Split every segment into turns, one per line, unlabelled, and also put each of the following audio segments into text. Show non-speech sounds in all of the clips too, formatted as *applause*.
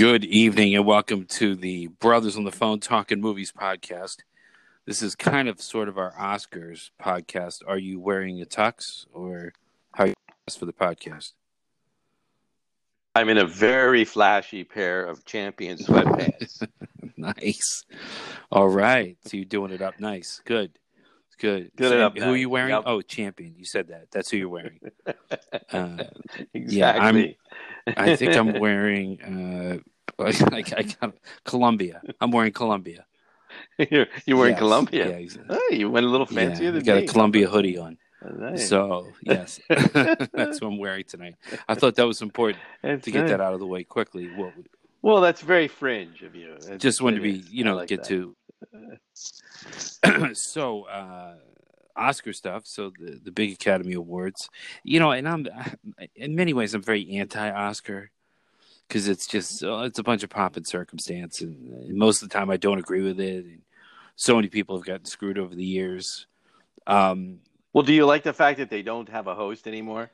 Good evening and welcome to the Brothers on the Phone Talking Movies podcast. This is kind of sort of our Oscars podcast. Are you wearing a tux or how you dressed for the podcast?
I'm in a very flashy pair of champion sweatpants. *laughs*
nice. All right. So you're doing it up nice. Good. Good.
Good
So
up
who are you wearing?
Yep.
Oh, champion. You said that. That's who you're wearing. *laughs* Uh,
exactly.
I think I'm wearing uh, *laughs* I, I got Columbia. I'm wearing Columbia.
you're, you're wearing
Yes.
Columbia.
Yeah, exactly.
Oh, you went a little
Yeah,
fancier
I
than
got
me.
a Columbia hoodie on.
Nice.
So yes, *laughs* *laughs* that's what I'm wearing tonight. I thought that was important
That's
to get that out of the way quickly. Well,
Well, that's very fringe of you. That's-
just wanted to be, you know,
like
get
that.
to. *clears throat* *clears throat* so, uh, Oscar stuff. So the the big Academy Awards, you know, and I'm *laughs* in many ways I'm very anti-Oscar because it's just uh, it's a bunch of pomp and circumstance, and, and most of the time I don't agree with it. And so many people have gotten screwed over the years. Um,
Well, do you like the fact that they don't have a host anymore?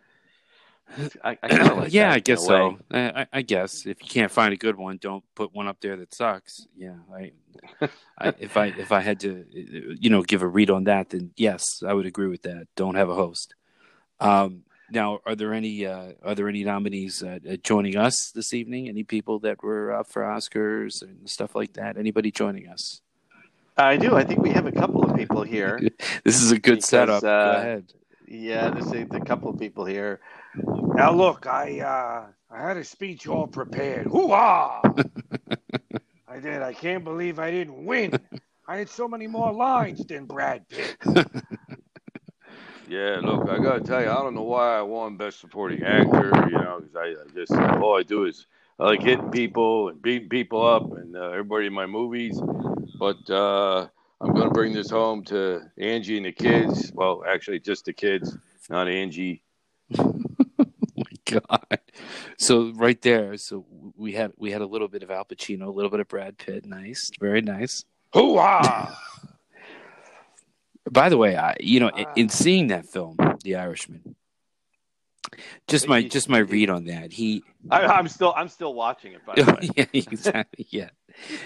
I, I kinda like
yeah,
that
I guess so. I, I- I guess if you can't find a good one, don't put one up there that sucks. Yeah, I, *laughs* I, if I if I had to, you know, give a read on that, then yes, I would agree with that. Don't have a host. Um, now, are there any uh, are there any nominees uh, uh, joining us this evening? Any people that were up for Oscars and stuff like that? Anybody joining us?
I do. I think we have a couple of people here. *laughs*
This is a good
Because,
setup. Go
uh,
ahead.
Yeah, there's a, a couple of people here.
Now look, I uh I had a speech all prepared. Hoo-ah! *laughs* I did. I can't believe I didn't win. I had so many more lines than Brad Pitt.
Yeah, look, I gotta tell you, I don't know why I won Best Supporting Actor. You know, 'cause I, I just all I do is I like hitting people and beating people up and uh, everybody in my movies. But uh, I'm gonna bring this home to Angie and the kids. Well, actually, just the kids, not Angie.
God. So right there, so we had we had a little bit of Al Pacino, a little bit of Brad Pitt. Nice, very nice.
Hoo-ah! *laughs*
By the way, I you know, in, in seeing that film, The Irishman, just my just my read on that. He,
I, I'm still I'm still watching it. By the *laughs* way,
yeah, exactly, yeah,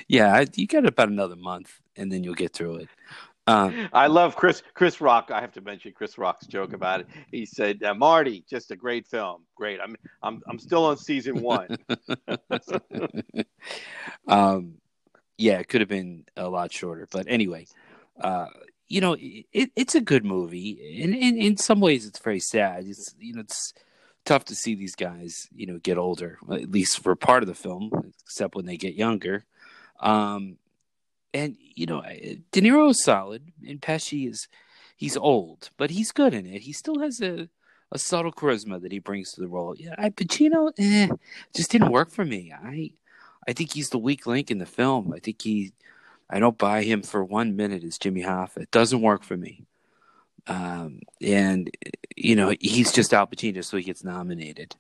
yeah. I- You got about another month, and then you'll get through it. Um,
I love Chris Chris Rock. I have to mention Chris Rock's joke about it. He said, uh, "Marty, just a great film. Great. I'm I'm I'm still on season one. *laughs*
um, yeah, it could have been a lot shorter, but anyway, uh, you know, it, it's a good movie, and in, in some ways, it's very sad. It's you know, it's tough to see these guys, you know, get older, at least for part of the film, except when they get younger. Um, and you know, De Niro is solid, and Pesci is he's old, but he's good in it. He still has a a subtle charisma that he brings to the role. Yeah, I Pacino, eh, just didn't work for me. I I think he's the weak link in the film. I think he, I don't buy him for one minute as Jimmy Hoffa. It doesn't work for me. Um, and you know, he's just Al Pacino, so he gets nominated.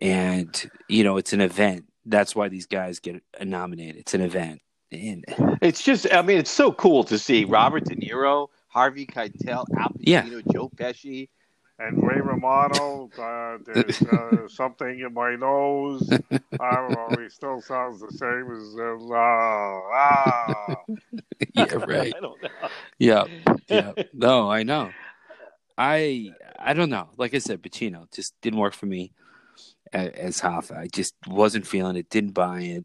And you know, it's an event. That's why these guys get nominated. It's an event. And
It's just, I mean, it's so cool to see Robert De Niro, Harvey Keitel, Al Pacino,
Yeah.
Joe Pesci.
And Ray Romano, uh, there's uh, *laughs* something in my nose. I don't know. He still sounds the same as uh, ah.
yeah, right. *laughs*
I don't know.
Yeah, yeah. No, I know. I I don't know. Like I said, Pacino just didn't work for me as Hoffa. I just wasn't feeling it. Didn't buy it.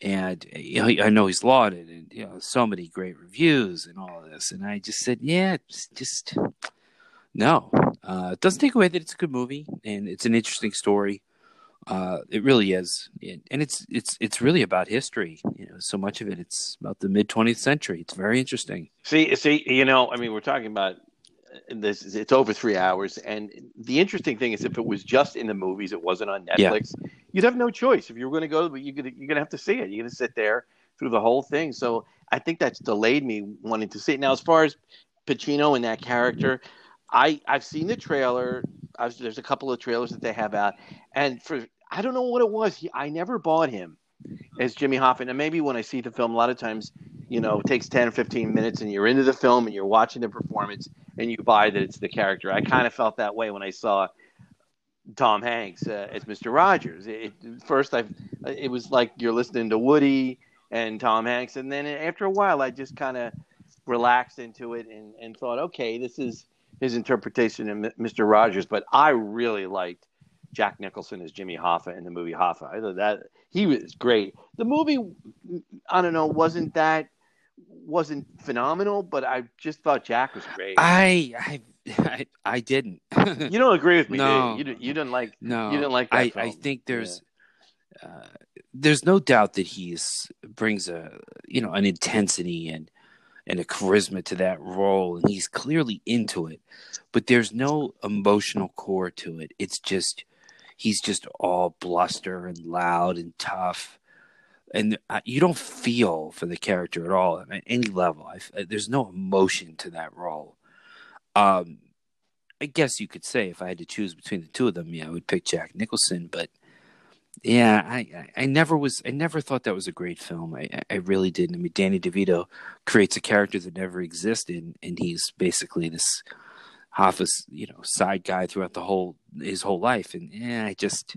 And know, I know he's lauded, and you know, so many great reviews and all of this. And I just said, yeah, just no. Uh, it doesn't take away that it's a good movie and it's an interesting story. Uh, it really is, and it's it's it's really about history. You know, so much of it. It's about the mid twentieth century. It's very interesting.
See, see, you know, I mean, we're talking about this. Is it's over three hours, and the interesting thing is, if it was just in the movies, it wasn't on
Yeah.
Netflix. You'd have no choice if you were going to go. But you're going to you're to have to see it. You're going to sit there through the whole thing. So I think that's delayed me wanting to see it. Now, as far as Pacino and that character, I I've seen the trailer. I've, there's a couple of trailers that they have out, and for I don't know what it was. He, I never bought him as Jimmy Hoffa. And maybe when I see the film, a lot of times, you know, it takes 10 or 15 minutes and you're into the film and you're watching the performance and you buy that it's the character. I kind of felt that way when I saw Tom Hanks uh, as Mr. Rogers. It, first, I it was like you're listening to Woody and Tom Hanks, and then after a while, I just kind of relaxed into it and, and thought, okay, this is his interpretation of Mr. Rogers. But I really liked Jack Nicholson as Jimmy Hoffa in the movie Hoffa. I thought that he was great. The movie, I don't know, wasn't that wasn't phenomenal, but I just thought Jack was great.
I I I, I didn't. *laughs*
you don't agree with me?
No.
You, you, you didn't like.
no,
you didn't like
I
film.
I think there's. Uh, there's no doubt that he's brings a you know an intensity and and a charisma to that role and he's clearly into it but there's no emotional core to it it's just he's just all bluster and loud and tough and you don't feel for the character at all at any level I, there's no emotion to that role um i guess you could say if i had to choose between the two of them yeah i would pick jack nicholson but yeah, I, I, I never was. I never thought that was a great film. I, I really didn't. I mean, Danny DeVito creates a character that never existed, and he's basically this Hoffa's, you know, side guy throughout the whole his whole life. And I just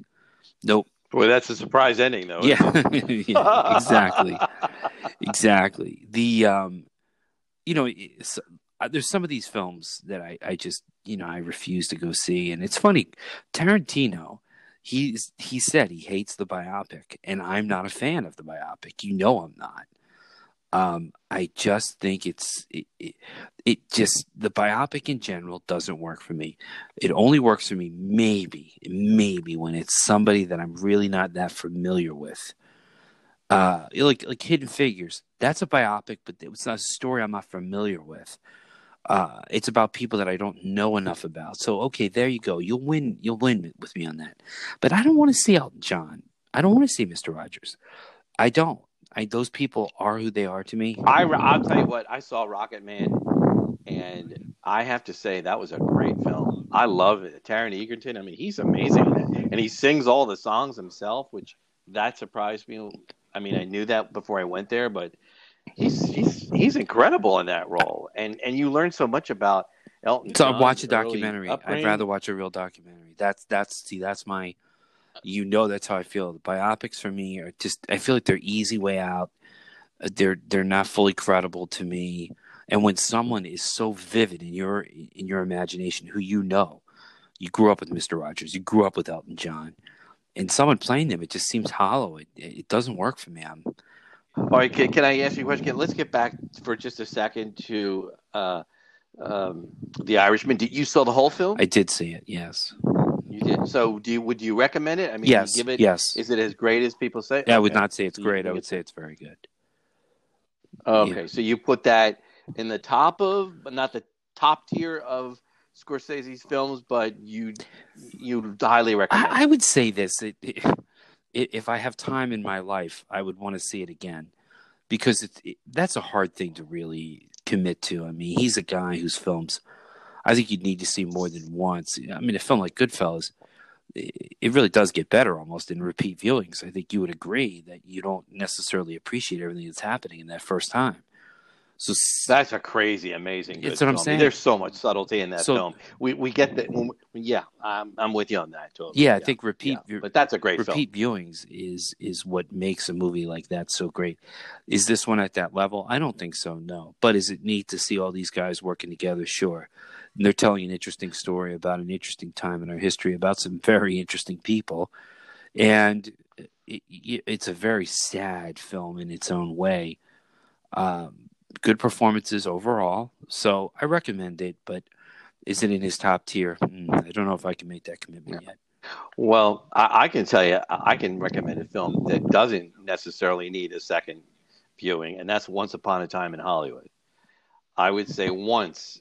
nope.
Boy, that's a surprise ending, though.
Yeah, *laughs* yeah, exactly, exactly. The um, you know, uh, there's some of these films that I I just you know I refuse to go see, and it's funny, Tarantino. He's he said he hates the biopic, and I'm not a fan of the biopic. You know I'm not. Um, I just think it's it, it, it just the biopic in general doesn't work for me. It only works for me maybe maybe when it's somebody that I'm really not that familiar with. Uh, like like Hidden Figures, that's a biopic, but it's not a story I'm not familiar with. Uh, it's about people that I don't know enough about. So okay, there you go. You'll win. You'll win with me on that. But I don't want to see Elton John. I don't want to see Mister Rogers. I don't. I those people are who they are to me.
I, I'll tell you what, I saw Rocket Man, and I have to say that was a great film. I love it. Taron Egerton, I mean, he's amazing. And he sings all the songs himself, which that surprised me. I mean, I knew that before I went there, but he's he's he's incredible in that role. And and you learn so much about Elton.
So
John's
watch a documentary. I'd rather watch a real documentary. That's that's see that's my you know that's how I feel. The biopics for me are just I feel like they're easy way out. They're they're not fully credible to me. And when someone is so vivid in your in your imagination, who you know, you grew up with Mister Rogers, you grew up with Elton John, and someone playing them, it just seems hollow. It, it doesn't work for me. I'm
All right, can, can I ask you a question? Let's get back for just a second to uh, um, the Irishman. Did you saw the whole film?
I did see it. Yes,
you did. So, do you, would you recommend it? I mean,
yes,
give it.
yes.
Is it as great as people say?
I would not say it's great. I would say it's very good.
Okay,
Yeah.
so you put that in the top of, but not the top tier of Scorsese's films, but you you highly recommend.
I, I would say this: it, it, if I have time in my life, I would want to see it again because it's it, that's a hard thing to really commit to. I mean, he's a guy whose films I think you'd need to see more than once. I mean, a film like Goodfellas, it really does get better almost in repeat viewings. I think you would agree that you don't necessarily appreciate everything that's happening in that first time. So
That's a crazy, amazing.
That's what I'm
film.
saying.
There's so much subtlety in that
So-
film. We we get that. We, yeah, I'm I'm with you on that. Totally.
yeah, I think repeat
yeah. But that's a great film.
repeat viewings is is what makes a movie like that so great. Is this one at that level? I don't think so. No, but is it neat to see all these guys working together? Sure, and they're telling an interesting story about an interesting time in our history about some *laughs* very interesting people, and it, it, it's a very sad film in its own way. Um, good performances overall, so I recommend it. But is it in his top tier? Mm, I don't know if I can make that commitment yet.
Well, I, I can tell you, I can recommend a film that doesn't necessarily need a second viewing, and that's Once Upon a Time in Hollywood. I would say once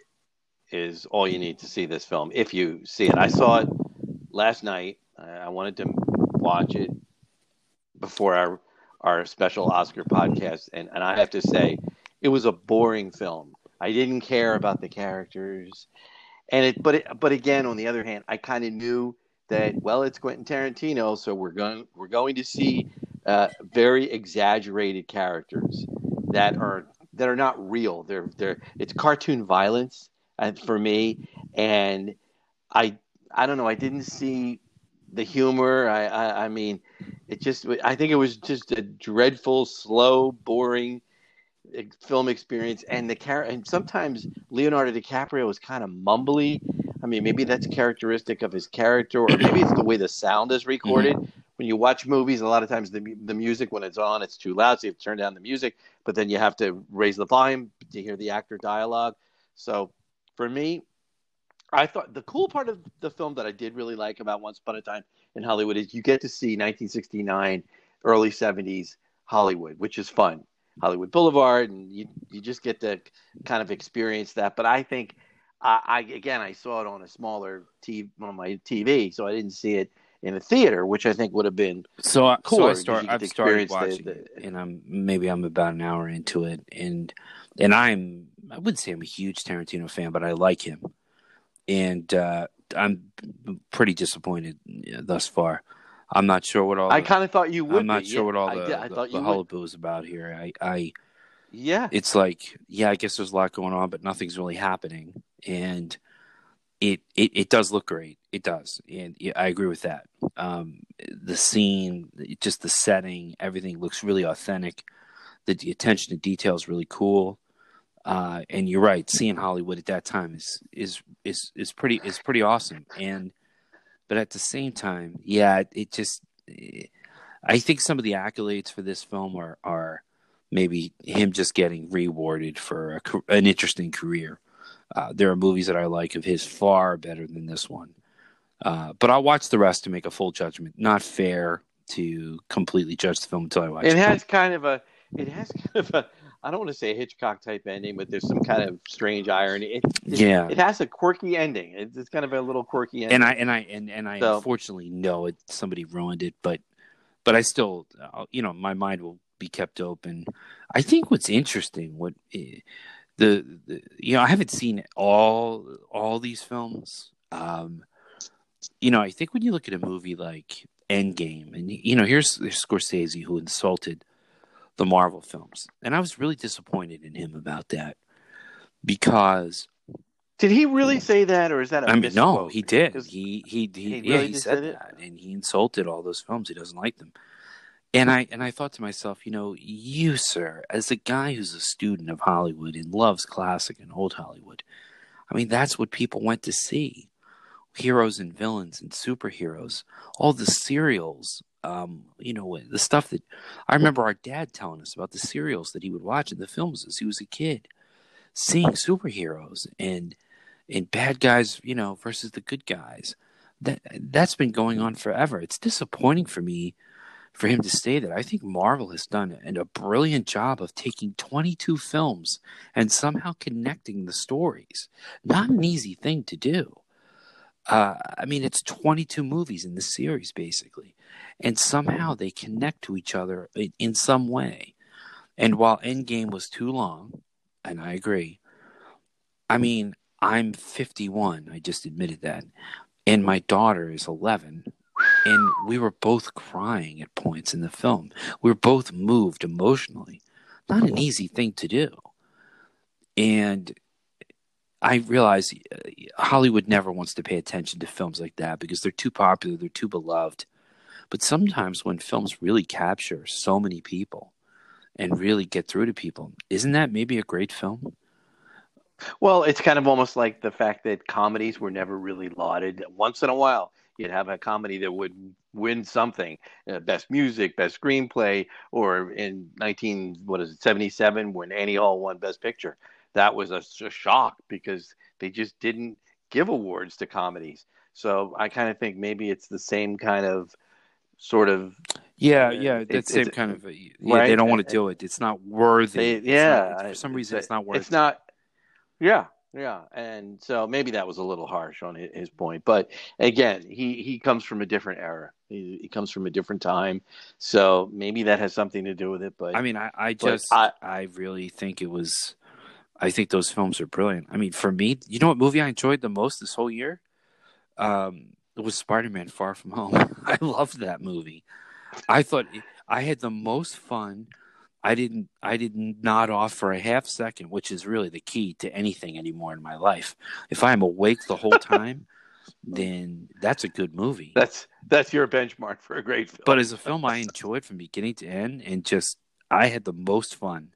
is all you need to see this film if you see it. I saw it last night. I I wanted to watch it before our our special Oscar podcast, and, and I have to say, it was a boring film. I didn't care about the characters, and it. But it, but again, on the other hand, I kind of knew that well, it's Quentin Tarantino, so we're going we're going to see uh, very exaggerated characters that are that are not real. They're they're it's cartoon violence uh, for me, and I I don't know. I didn't see the humor. I, I, I mean, it just. I think it was just a dreadful, slow, boring film experience, and the char- and sometimes Leonardo DiCaprio was kind of mumbly. I mean, maybe that's characteristic of his character, or maybe it's the way the sound is recorded. Mm-hmm. When you watch movies, a lot of times the the music when it's on, it's too loud, so you have to turn down the music. But then you have to raise the volume to hear the actor dialogue. So for me, I thought the cool part of the film that I did really like about Once Upon a Time in Hollywood is you get to see 1969, early 70s Hollywood, which is fun. Hollywood Boulevard, and you you just get to kind of experience that. But I think I, I again I saw it on a smaller TV on my TV, so I didn't see it in a theater, which I think would have been
So, I, cool
so
I start, I've started watching
the- the-
and I'm maybe I'm about an hour into it, and and I'm I wouldn't say I'm a huge Tarantino fan, but I like him, and uh, I'm pretty disappointed thus far. I'm not sure what all.
I kind of thought you would.
I'm not
be.
sure
Yeah,
what all
I
the,
did. I
the,
thought
the
you
hullabaloo is about here. I, I,
Yeah,
it's like, yeah, I guess there's a lot going on, but nothing's really happening, and it it, it does look great. It does, and yeah, I agree with that. Um, the scene, just the setting, everything looks really authentic. The, the attention to detail is really cool. Uh, and you're right, seeing Hollywood at that time is is is is pretty is pretty awesome. And but at the same time, yeah, it, just I think some of the accolades for this film are are maybe him just getting rewarded for a, an interesting career. Uh, there are movies that I like of his far better than this one, uh, but I'll watch the rest to make a full judgment. Not fair to completely judge the film until I watch
it. it has kind of a. It has kind of a. I don't want to say a Hitchcock type ending, but there's some kind of strange irony. It, it,
Yeah.
it has a quirky ending. It's, it's kind of a little quirky ending.
and I and I and, and I
So-
unfortunately know it. Somebody ruined it, but but I still, you know, my mind will be kept open. I think what's interesting, what eh, the, the you know, I haven't seen all all these films. Um, you know, I think when you look at a movie like Endgame, and you know, here's, here's Scorsese who insulted the Marvel films, and I was really disappointed in him about that because
Did he really say that, or is that a
I mean, no, he did. He he he,
he
yeah, he said
said it?
that, and he insulted all those films. He doesn't like them. And I and I thought to myself, you know, you sir, as a guy who's a student of Hollywood and loves classic and old Hollywood, I mean, that's what people went to see: heroes and villains and superheroes, all the serials. Um, you know, the stuff that I remember our dad telling us about the serials that he would watch in the films as he was a kid, seeing superheroes and and bad guys, you know, versus the good guys. That that's been going on forever. It's disappointing for me for him to say that. I think Marvel has done a brilliant job of taking 22 films and somehow connecting the stories. Not an easy thing to do. Uh, I mean, it's 22 movies in the series, basically, and somehow they connect to each other in, some way. And while Endgame was too long, and I agree, I mean, I'm 51. I just admitted that. And my daughter is 11. And we were both crying at points in the film. We were both moved emotionally. Not an easy thing to do. And I realize uh, Hollywood never wants to pay attention to films like that because they're too popular, they're too beloved. But sometimes when films really capture so many people and really get through to people, isn't that maybe a great film?
Well, it's kind of almost like the fact that comedies were never really lauded. Once in a while, you'd have a comedy that would win something, uh, best music, best screenplay, or in 19 what is it 77 when Annie Hall won Best Picture. That was a, a shock because they just didn't give awards to comedies. So I kind of think maybe it's the same kind of sort of
Yeah, yeah, that's same kind of. Yeah,
right?
they don't want to do it. It's not worthy.
They, yeah,
not- for some reason,
it's,
it's not worth.
It's not. Yeah, yeah, and so maybe that was a little harsh on his, point, but again, he he comes from a different era. He, he comes from a different time, so maybe that has something to do with it. But
I mean, I, I just, I,
I-
really think it was. I think those films are brilliant. I mean, for me, you know what movie I enjoyed the most this whole year? Um, was Spider-Man: Far From Home. *laughs* I loved that movie. I thought I had the most fun. I didn't. I did not nod off for a half second, which is really the key to anything anymore in my life. If I am awake the whole time, *laughs* then that's a good movie.
That's that's your benchmark for a great film.
But as a film, I enjoyed from beginning to end, and just I had the most fun.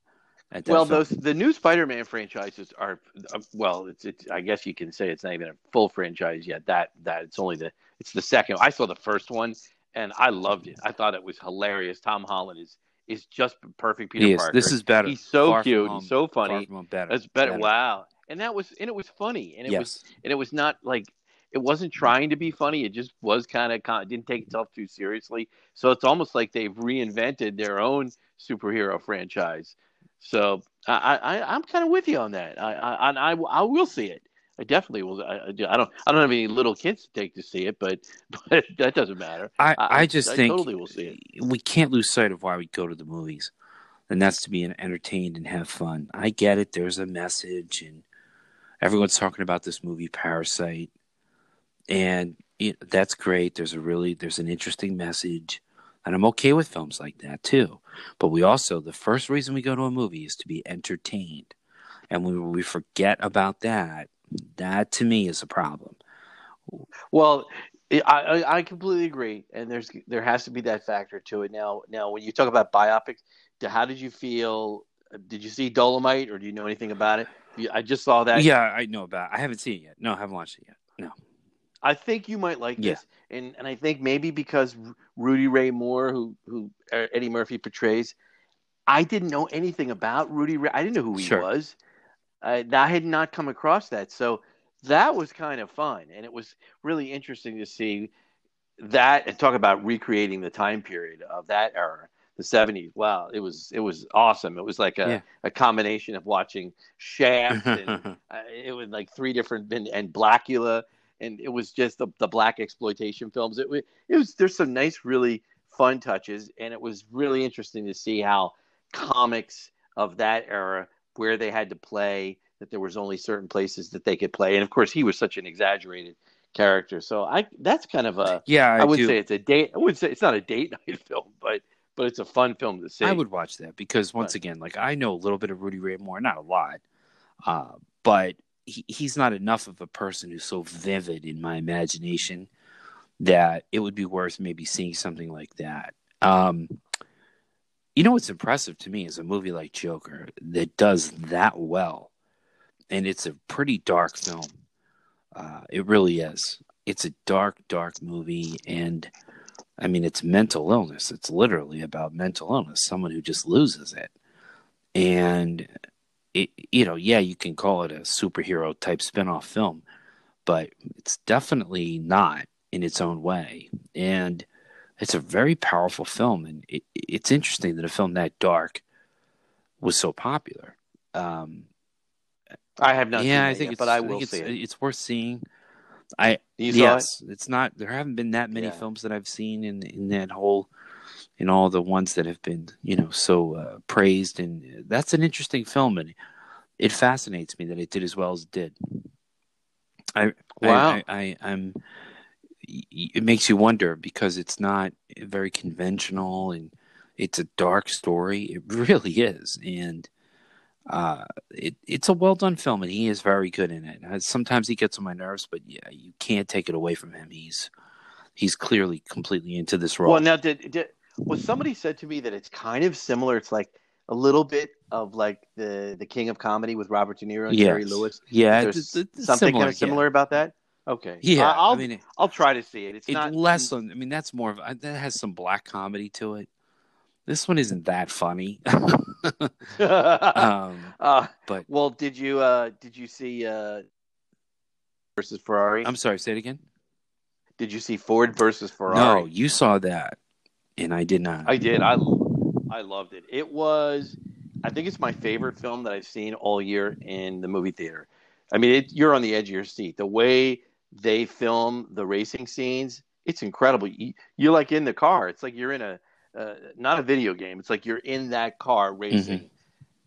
Well, those the new Spider-Man franchises are uh, well. It's, it's I guess you can say it's not even a full franchise yet. That that it's only the it's the second. I saw the first one and I loved it. I thought it was hilarious. Tom Holland is is just perfect Peter
He.
Parker.
This is better.
He's so
Far
cute. He's so
far
funny.
better.
That's better. Wow. And that was and it was funny and it
yes.
was and it was not like it wasn't trying to be funny. It just was kind of didn't take itself too seriously. So it's almost like they've reinvented their own superhero franchise. So I, I I'm kind of with you on that. I I I, I will see it. I definitely will. I, I don't. I don't have any little kids to take to see it, but *laughs* but that doesn't matter.
I,
I-
I just
I
think
totally will see it.
we can't lose sight of why we go to the movies, and that's to be entertained and have fun. I get it. There's a message, and everyone's talking about this movie Parasite, and it, that's great. There's a really there's an interesting message, and I'm okay with films like that too. But we also the first reason we go to a movie is to be entertained, and when we forget about that, that to me is a problem.
Well, I, I completely agree, and there's there has to be that factor to it. Now, now when you talk about biopics, how did you feel? Did you see Dolomite, or do you know anything about it? I just saw that.
yeah, I know about. I haven't seen it yet. No, I haven't watched it yet. No.
I think you might like
Yeah.
this, and and I think maybe because Rudy Ray Moore, who who Eddie Murphy portrays, I didn't know anything about Rudy Ray. I didn't know who he
Sure.
was. I, I had not come across that, so that was kind of fun, and it was really interesting to see that and talk about recreating the time period of that era, the '70s. Wow, it was it was awesome. It was like a,
Yeah.
a combination of watching Shaft *laughs* and uh, it was like three different and, and Blacula, and it was just the, the black exploitation films. It, it was there's some nice, really fun touches, and it was really interesting to see how comics of that era, where they had to play, that there was only certain places that they could play, and of course he was such an exaggerated character. So I that's kind of a
yeah, I,
I, would
do.
say it's a date. I would say it's not a date *laughs* night film, but but it's a fun film to see.
I would watch that because once
But-
again, like I know a little bit of Rudy Ray Moore, not a lot, uh, but he, he's not enough of a person who's so vivid in my imagination that it would be worth maybe seeing something like that. Um, you know what's impressive to me is a movie like Joker that does that well, and it's a pretty dark film. Uh, it really is. It's a dark, dark movie, and I mean, it's mental illness. It's literally about mental illness, someone who just loses it. And, it, you know, yeah, you can call it a superhero type spin off film, but it's definitely not in its own way. And it's a very powerful film. And it, it's interesting that a film that dark was so popular. Um,
I have not.
yeah,
seen
I think
yet, but I
I
will
think it's,
see it.
it's worth seeing. I
You
yes, it's not. There haven't been that many
Yeah.
films that I've seen in in that whole, in all the ones that have been you know so uh, praised, and that's an interesting film, and it fascinates me that it did as well as it did. I
Wow.
I, I, I'm. It makes you wonder because it's not very conventional, and it's a dark story. It really is, and uh, it, it's a well done film, and he is very good in it. Uh, Sometimes he gets on my nerves, but yeah, you can't take it away from him. He's he's clearly completely into this role.
Well, now did, did well? Somebody said to me that it's kind of similar. It's like a little bit of like the the King of Comedy with Robert De Niro and
Yes.
Jerry Lewis.
yeah, it's, it's
something
similar,
kind of similar about that. Okay.
Yeah, yeah
I- I'll
I mean,
I'll try to see it. It's
it
not
less. On, I mean, that's more of that has some black comedy to it. This one isn't that funny. *laughs* um, *laughs*
uh,
but
well, did you uh did you see uh versus Ferrari?
I'm sorry. Say it again.
did you see Ford versus Ferrari?
No, you saw that, and I did not.
I did. I I loved it. It was, I think it's my favorite film that I've seen all year in the movie theater. I mean, it, you're on the edge of your seat. The way they film the racing scenes, it's incredible. You, you're like in the car. It's like you're in a uh, not a video game. It's like you're in that car racing.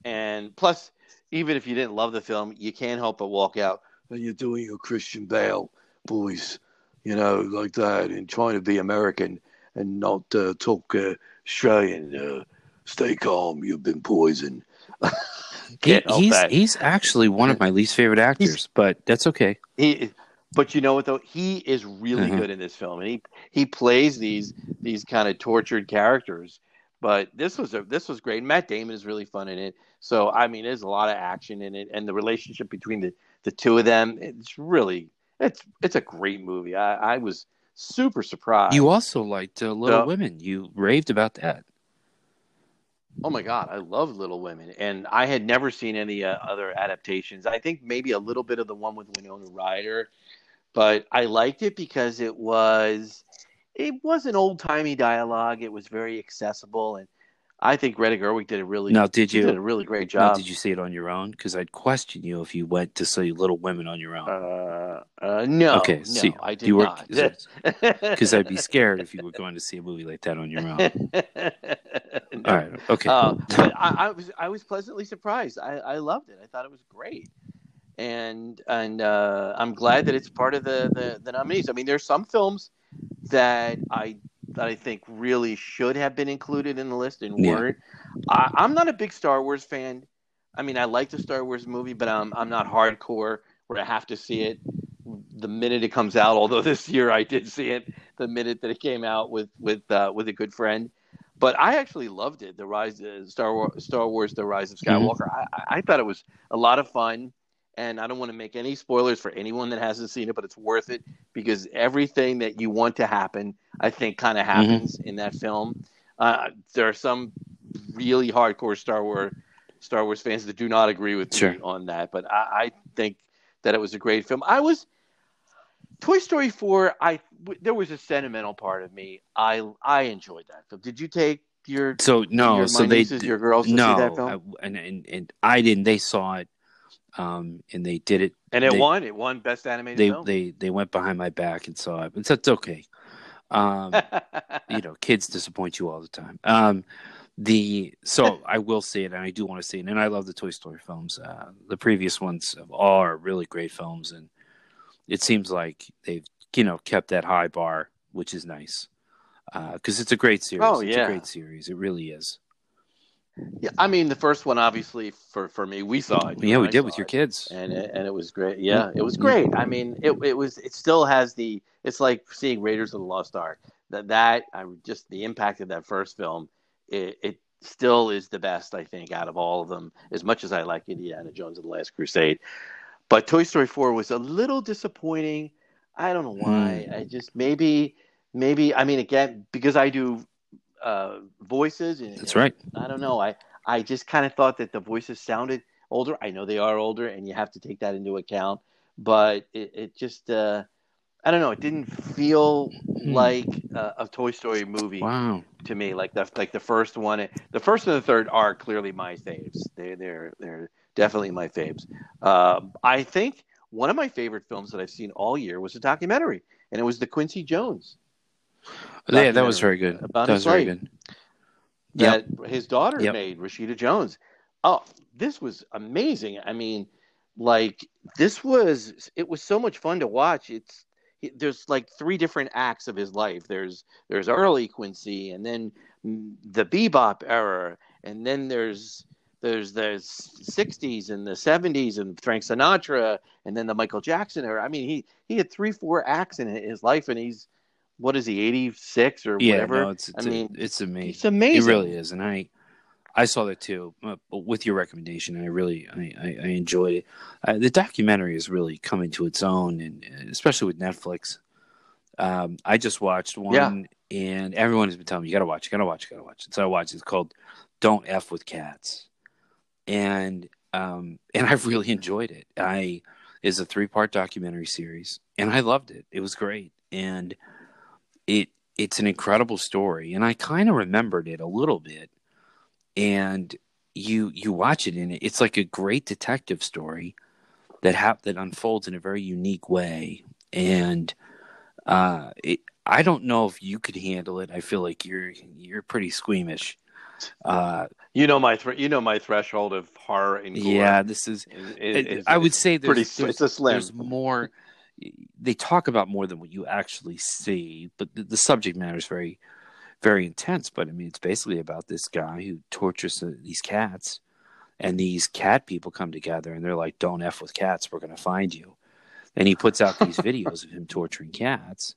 And plus, even if you didn't love the film, you can't help but walk out. And you're doing your Christian Bale voice, you know, like that, and trying to be American and not uh, talk uh, Australian. Uh, stay calm. You've been poisoned. *laughs*
He, he's
that.
he's actually one of my least favorite actors, but that's okay.
He, But you know what though? He is really
Mhm.
good in this film, and he he plays these these kind of tortured characters. But this was a this was great. Matt Damon is really fun in it. So I mean, there's a lot of action in it, and the relationship between the the two of them, it's really it's it's a great movie. I, I was super surprised.
You also liked uh, Little
Yeah.
Women. You raved about that.
Oh my god, I love Little Women, and I had never seen any uh, other adaptations. I think maybe a little bit of the one with Winona Ryder, but I liked it because it was it was an old timey dialogue. It was very accessible, and I think Greta Gerwig did a really
Now, did you?
did a really great
Now,
job.
did you see it on your own? Because I'd question you if you went to see Little Women on your own.
Uh, uh, no,
okay,
no,
see,
I did
you were
not. *laughs*
because I'd be scared if you were going to see a movie like that on your own. *laughs*
No.
All right, okay.
Uh, *laughs* but I, I was I was pleasantly surprised. I, I loved it. I thought it was great, and and uh, I'm glad that it's part of the, the the nominees. I mean, there's some films that I that I think really should have been included in the list and
Yeah.
weren't. I, I'm not a big Star Wars fan. I mean, I like the Star Wars movie, but I'm I'm not hardcore where I have to see it the minute it comes out. Although *laughs* this year I did see it the minute that it came out with with uh, with a good friend. But I actually loved it. The rise, uh, Star Wars, Star Wars: The Rise of Skywalker. I, I- I thought it was a lot of fun, and I don't want to make any spoilers for anyone that hasn't seen it, but it's worth it because everything that you want to happen, I think, kind of happens in that film. Uh, there are some really hardcore Star Wars Star Wars fans that do not agree with
Sure.
me on that, but I, I think that it was a great film. I was Toy Story four. I w- there was a sentimental part of me. I I enjoyed that film. Did you take your
so no,
your,
so
my
they
your girls to
no,
see that film?
I- and, and and I didn't. They saw it, um, and they did it.
and it
they-
won. It won best animated
They
film.
they they went behind my back and saw it. It's that's okay. Um, *laughs* you know, kids disappoint you all the time. Um, the so I will say it, and I do want to see it, and I love the Toy Story films. Uh, the previous ones are really great films, and it seems like they've you know kept that high bar, which is nice because it's a great series.
Oh,
it's
yeah.
a great series. It really is.
Yeah, I mean the first one, obviously for for me, we saw it.
yeah, we
I
did with your
it.
kids.
and it, and it was great. Yeah, it was mm-hmm. great. I mean, it it was it still has the it's like seeing Raiders of the Lost Ark. That that I just the impact of that first film. It, it still is the best I think out of all of them. As much as I like Indiana Jones and the Last Crusade, but Toy Story Four was a little disappointing. I don't know why. Hmm. I just maybe maybe I mean again because I do uh, voices and
That's right.
I don't know. I I just kind of thought that the voices sounded older. I know they are older, and you have to take that into account. But it, it just uh, I don't know. It didn't feel like a, a Toy Story movie
Wow.
to me. Like the like the first one, the first and the third are clearly my faves. They they're they're definitely my faves. Um I think one of my favorite films that I've seen all year was a documentary, and it was the Quincy Jones
Yeah, that was very good.
About
That was very good. Yep.
that his daughter
Yep.
made, Rashida Jones. Oh, this was amazing. I mean, like this was it was so much fun to watch. It's there's like three different acts of his life. There's there's early Quincy, and then the bebop era, and then there's there's the '60s and the '70s and Frank Sinatra, and then the Michael Jackson era. I mean, he he had three four acts in his life, and he's what is he 86 or
Yeah,
whatever?
no, it's, it's
I mean,
it's amazing.
it's amazing.
It really is, and I I saw that too. uh, But with your recommendation, I really I, I, I enjoyed it. Uh, the documentary is really coming to its own, and uh, especially with Netflix. Um, I just watched one,
Yeah.
and everyone has been telling me you got to watch, you got to watch, you got to watch. it. So I watched. It's called "Don't F with Cats," and um, and I've really *laughs* enjoyed it. I is a three part documentary series, and I loved it. It was great, and it it's an incredible story and i kind of remembered it a little bit and you you watch it and it's like a great detective story that hap- that unfolds in a very unique way and uh it i don't know if you could handle it i feel like you're you're pretty squeamish uh
You know my thr you know my threshold of horror and gore
yeah this is
is- is-
i would say there's,
pretty.
there's
it's a slim.
there's more they talk about more than what you actually see but the, the subject matter is very very intense but i mean it's basically about this guy who tortures uh, these cats and these cat people come together and they're like don't f with cats we're going to find you and he puts out these *laughs* videos of him torturing cats.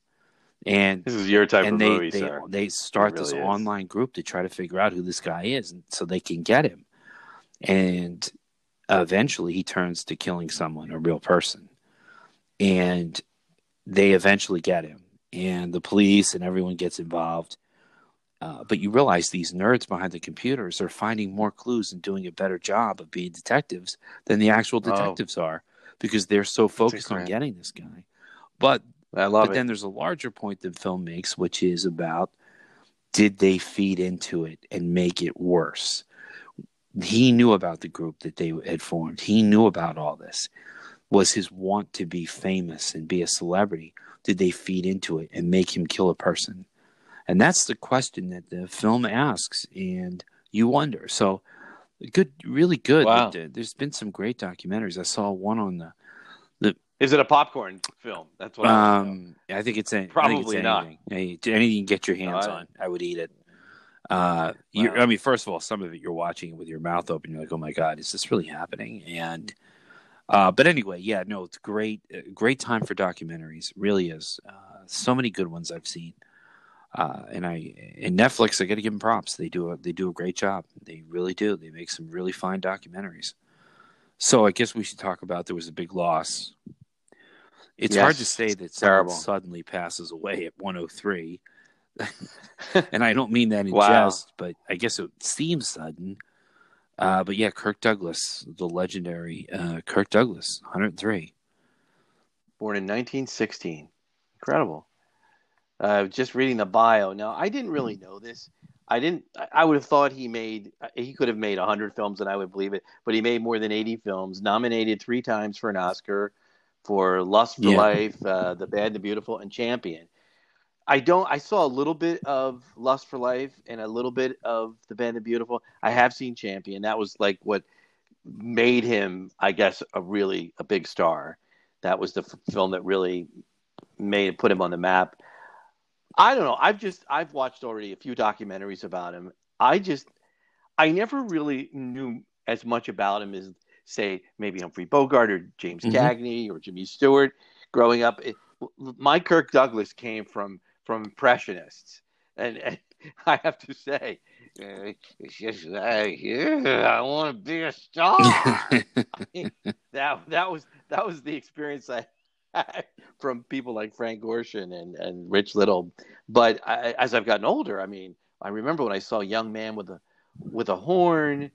And
This is your type
and
of
they
movie,
they,
sir.
they start
It
this
is.
online group to try to figure out who this guy is, and so they can get him. And eventually, he turns to killing someone, a real person, and they eventually get him. And the police and everyone gets involved. Uh, but you realize these nerds behind the computers are finding more clues and doing a better job of being detectives than the actual
Oh.
detectives are because they're so focused on getting this guy. But
I love
but
it.
then there's a larger point that film makes, which is about did they feed into it and make it worse? He knew about the group that they had formed. He knew about all this. Was his want to be famous and be a celebrity? Did they feed into it and make him kill a person? And that's the question that the film asks, and you wonder. So, good, really good.
Wow.
There's been some great documentaries. I saw one on the
Is it a popcorn film? That's what I want to know.
um, I think it's a,
Probably
think it's
not.
anything. Anything you can get your hands
I-
on, I would eat it. Uh, you
Wow.
I mean, first of all, some of it you're watching it with your mouth open. You're like, "Oh my god, is this really happening?" And, uh, but anyway, yeah, no, it's great. uh, Great time for documentaries. Really is. Uh, so many good ones I've seen. Uh, and I and Netflix, I got to give them props. They do a they do a great job. They really do. They make some really fine documentaries. So I guess we should talk about there was a big loss. It's hard to say that
terrible.
someone suddenly passes away at 103. *laughs* and I don't mean that in
Wow.
jest, but I guess it seems sudden. Uh, but yeah, Kirk Douglas, the legendary uh, Kirk Douglas, 103.
Born in 1916. Incredible. Uh, just reading the bio. Now, I didn't really know this. I didn't. I- would have thought he made. He could have made 100 films, and I would believe it. But he made more than 80 films. Nominated three times for an Oscar for Lust for
Yeah.
Life, uh, The Bad, and the Beautiful, and Champion. I don't. I saw a little bit of Lust for Life and a little bit of The Band of Beautiful. I have seen Champion. That was like what made him, I guess, a really a big star. That was the f- film that really made put him on the map. I don't know. I've just I've watched already a few documentaries about him. I just I never really knew as much about him as say maybe Humphrey Bogart or James
Mhm.
Cagney or Jimmy Stewart. Growing up, it, my Kirk Douglas came from from impressionists, and, and *laughs* I have to say, uh, it's just like, yeah, I want to be a star. *laughs* that that was that was the experience I had from people like Frank Gorshin and and Rich Little. But I, as I've gotten older, I mean, I remember when I saw a young man with a with a horn,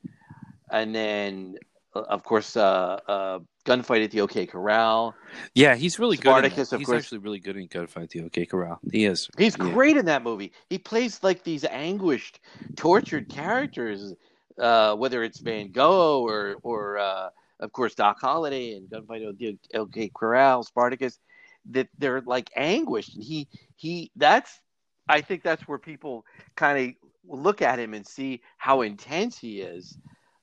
and then of course uh, uh, gunfight at the OK Corral.
yeah, he's really good. in
Spartacus,
that.
of
He's
course.
actually really good in Gunfight at the OK Corral. He is.
He's
Yeah.
great in that movie. He plays like these anguished, tortured characters, uh, whether it's Van Gogh or, or uh, of course, Doc Holliday and Gunfight at the OK Corral, Spartacus. That they're like anguished, and he he. That's I think that's where people kind of look at him and see how intense he is.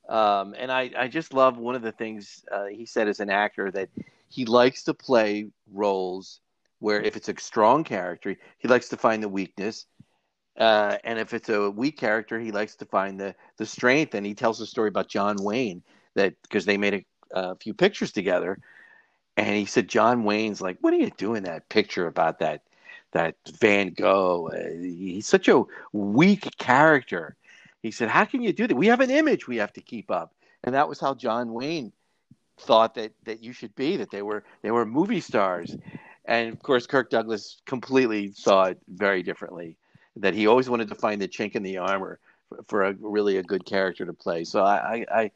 Um, and I, I just love one of the things uh, he said as an actor that he likes to play roles where if it's a strong character, he likes to find the weakness. Uh, and if it's a weak character, he likes to find the, the strength. And he tells a story about John Wayne that because they made a, a few pictures together. And he said, John Wayne's like, what are you doing that picture about that, that Van Gogh? Uh, he's such a weak character. He said, how can you do that? We have an image we have to keep up. And that was how John Wayne thought that, that you should be, that they were, they were movie stars. And of course, Kirk Douglas completely saw it very differently. That he always wanted to find the chink in the armor for, for a really a good character to play. So I I,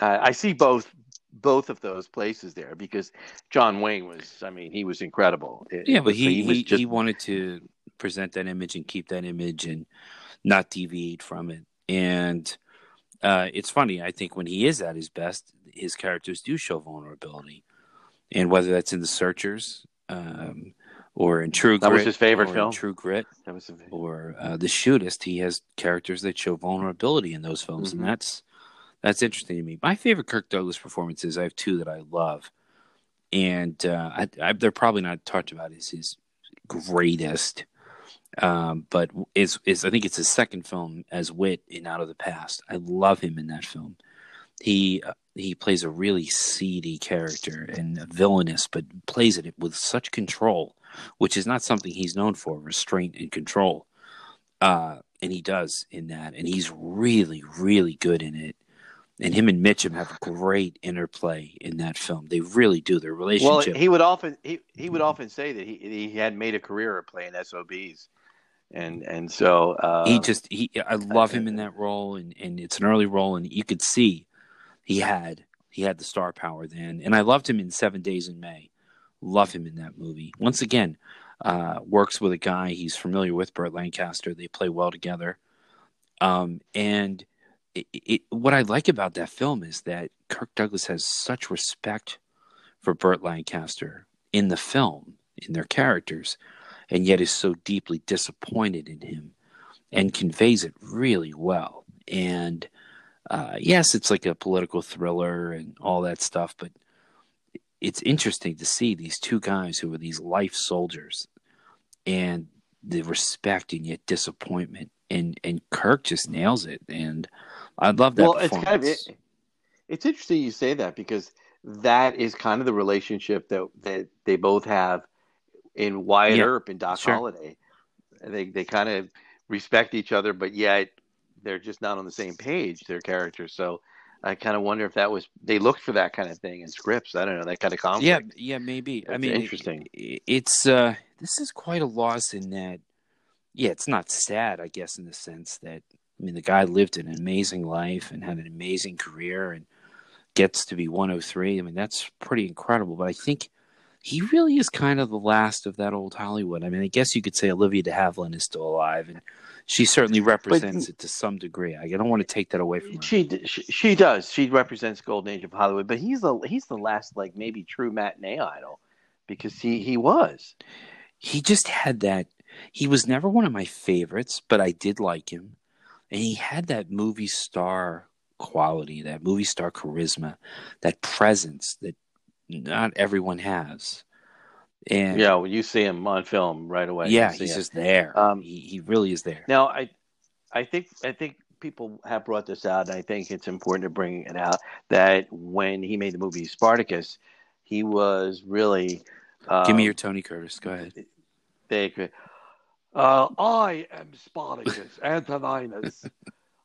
I I see both both of those places there because John Wayne was I mean he was incredible. It-
Yeah, but
so
he he,
just
he wanted to present that image and keep that image and not deviate from it. And uh, it's funny. I think when he is at his best, his characters do show vulnerability, and whether that's in the Searchers um, or in True
That
Grit,
was his favorite
or
film.
True Grit,
that was a,
or uh, The Shootist, he has characters that show vulnerability in those films,
Mhm.
and that's that's interesting to me. My favorite Kirk Douglas performances, I have two that I love, and uh, I, I, they're probably not talked about as his greatest, um, but is is I think it's his second film as Whit in Out of the Past. I love him in that film, he uh, he plays a really seedy character and villainous, but plays it with such control, which is not something he's known for restraint and control. Uh, and he does in that, and he's really, really good in it. And him and Mitchum have a great interplay in that film. They really do. Their relationship.
Well, he would often he, he would often say that he he had made a career of playing SOBs, and and so uh,
he just he I love him in that role and, and it's an early role and you could see he had he had the star power then and I loved him in Seven Days in May. Love him in that movie. Once again, uh, works with a guy he's familiar with, Burt Lancaster. They play well together. Um, and it, it, what I like about that film is that Kirk Douglas has such respect for Burt Lancaster in the film, in their characters, and yet is so deeply disappointed in him and conveys it really well. And uh, yes, it's like a political thriller and all that stuff, but it's interesting to see these two guys who are these life soldiers and the respect and yet disappointment. And and Kirk just nails it, and I love that.
well, it's kind of it, it's interesting you say that because that is kind of the relationship that that they both have in Wyatt
Yeah,
Earp and Doc
sure.
Holliday. They they kind of respect each other, but yet they're just not on the same page. Their characters, so I kind of wonder if that was they looked for that kind of thing in scripts. I don't know that kind of conflict.
Yeah, yeah, maybe. I mean,
interesting.
i- It's uh, this is quite a loss in that. Yeah, it's not sad, I guess, in the sense that I mean, the guy lived an amazing life and had an amazing career, and gets to be 103. I mean, that's pretty incredible. But I think he really is kind of the last of that old Hollywood. I mean, I guess you could say Olivia De Havilland is still alive, and she certainly represents it to some degree. I don't want to take that away from her.
She, she she does. She represents golden age of Hollywood, but he's the he's the last like maybe true matinee idol because he he was.
he just had that he was never one of my favorites but i did like him and he had that movie star quality that movie star charisma that presence that not everyone has and
Yeah, when you see him on film right away.
yeah he's just there
Um,
he, he really is there
Now, I, I think I think people have brought this out, and I think it's important to bring it out that when he made the movie Spartacus, he was really. Um,
give me your tony curtis go ahead
They
Uh, I am Spartacus *laughs* Antoninus.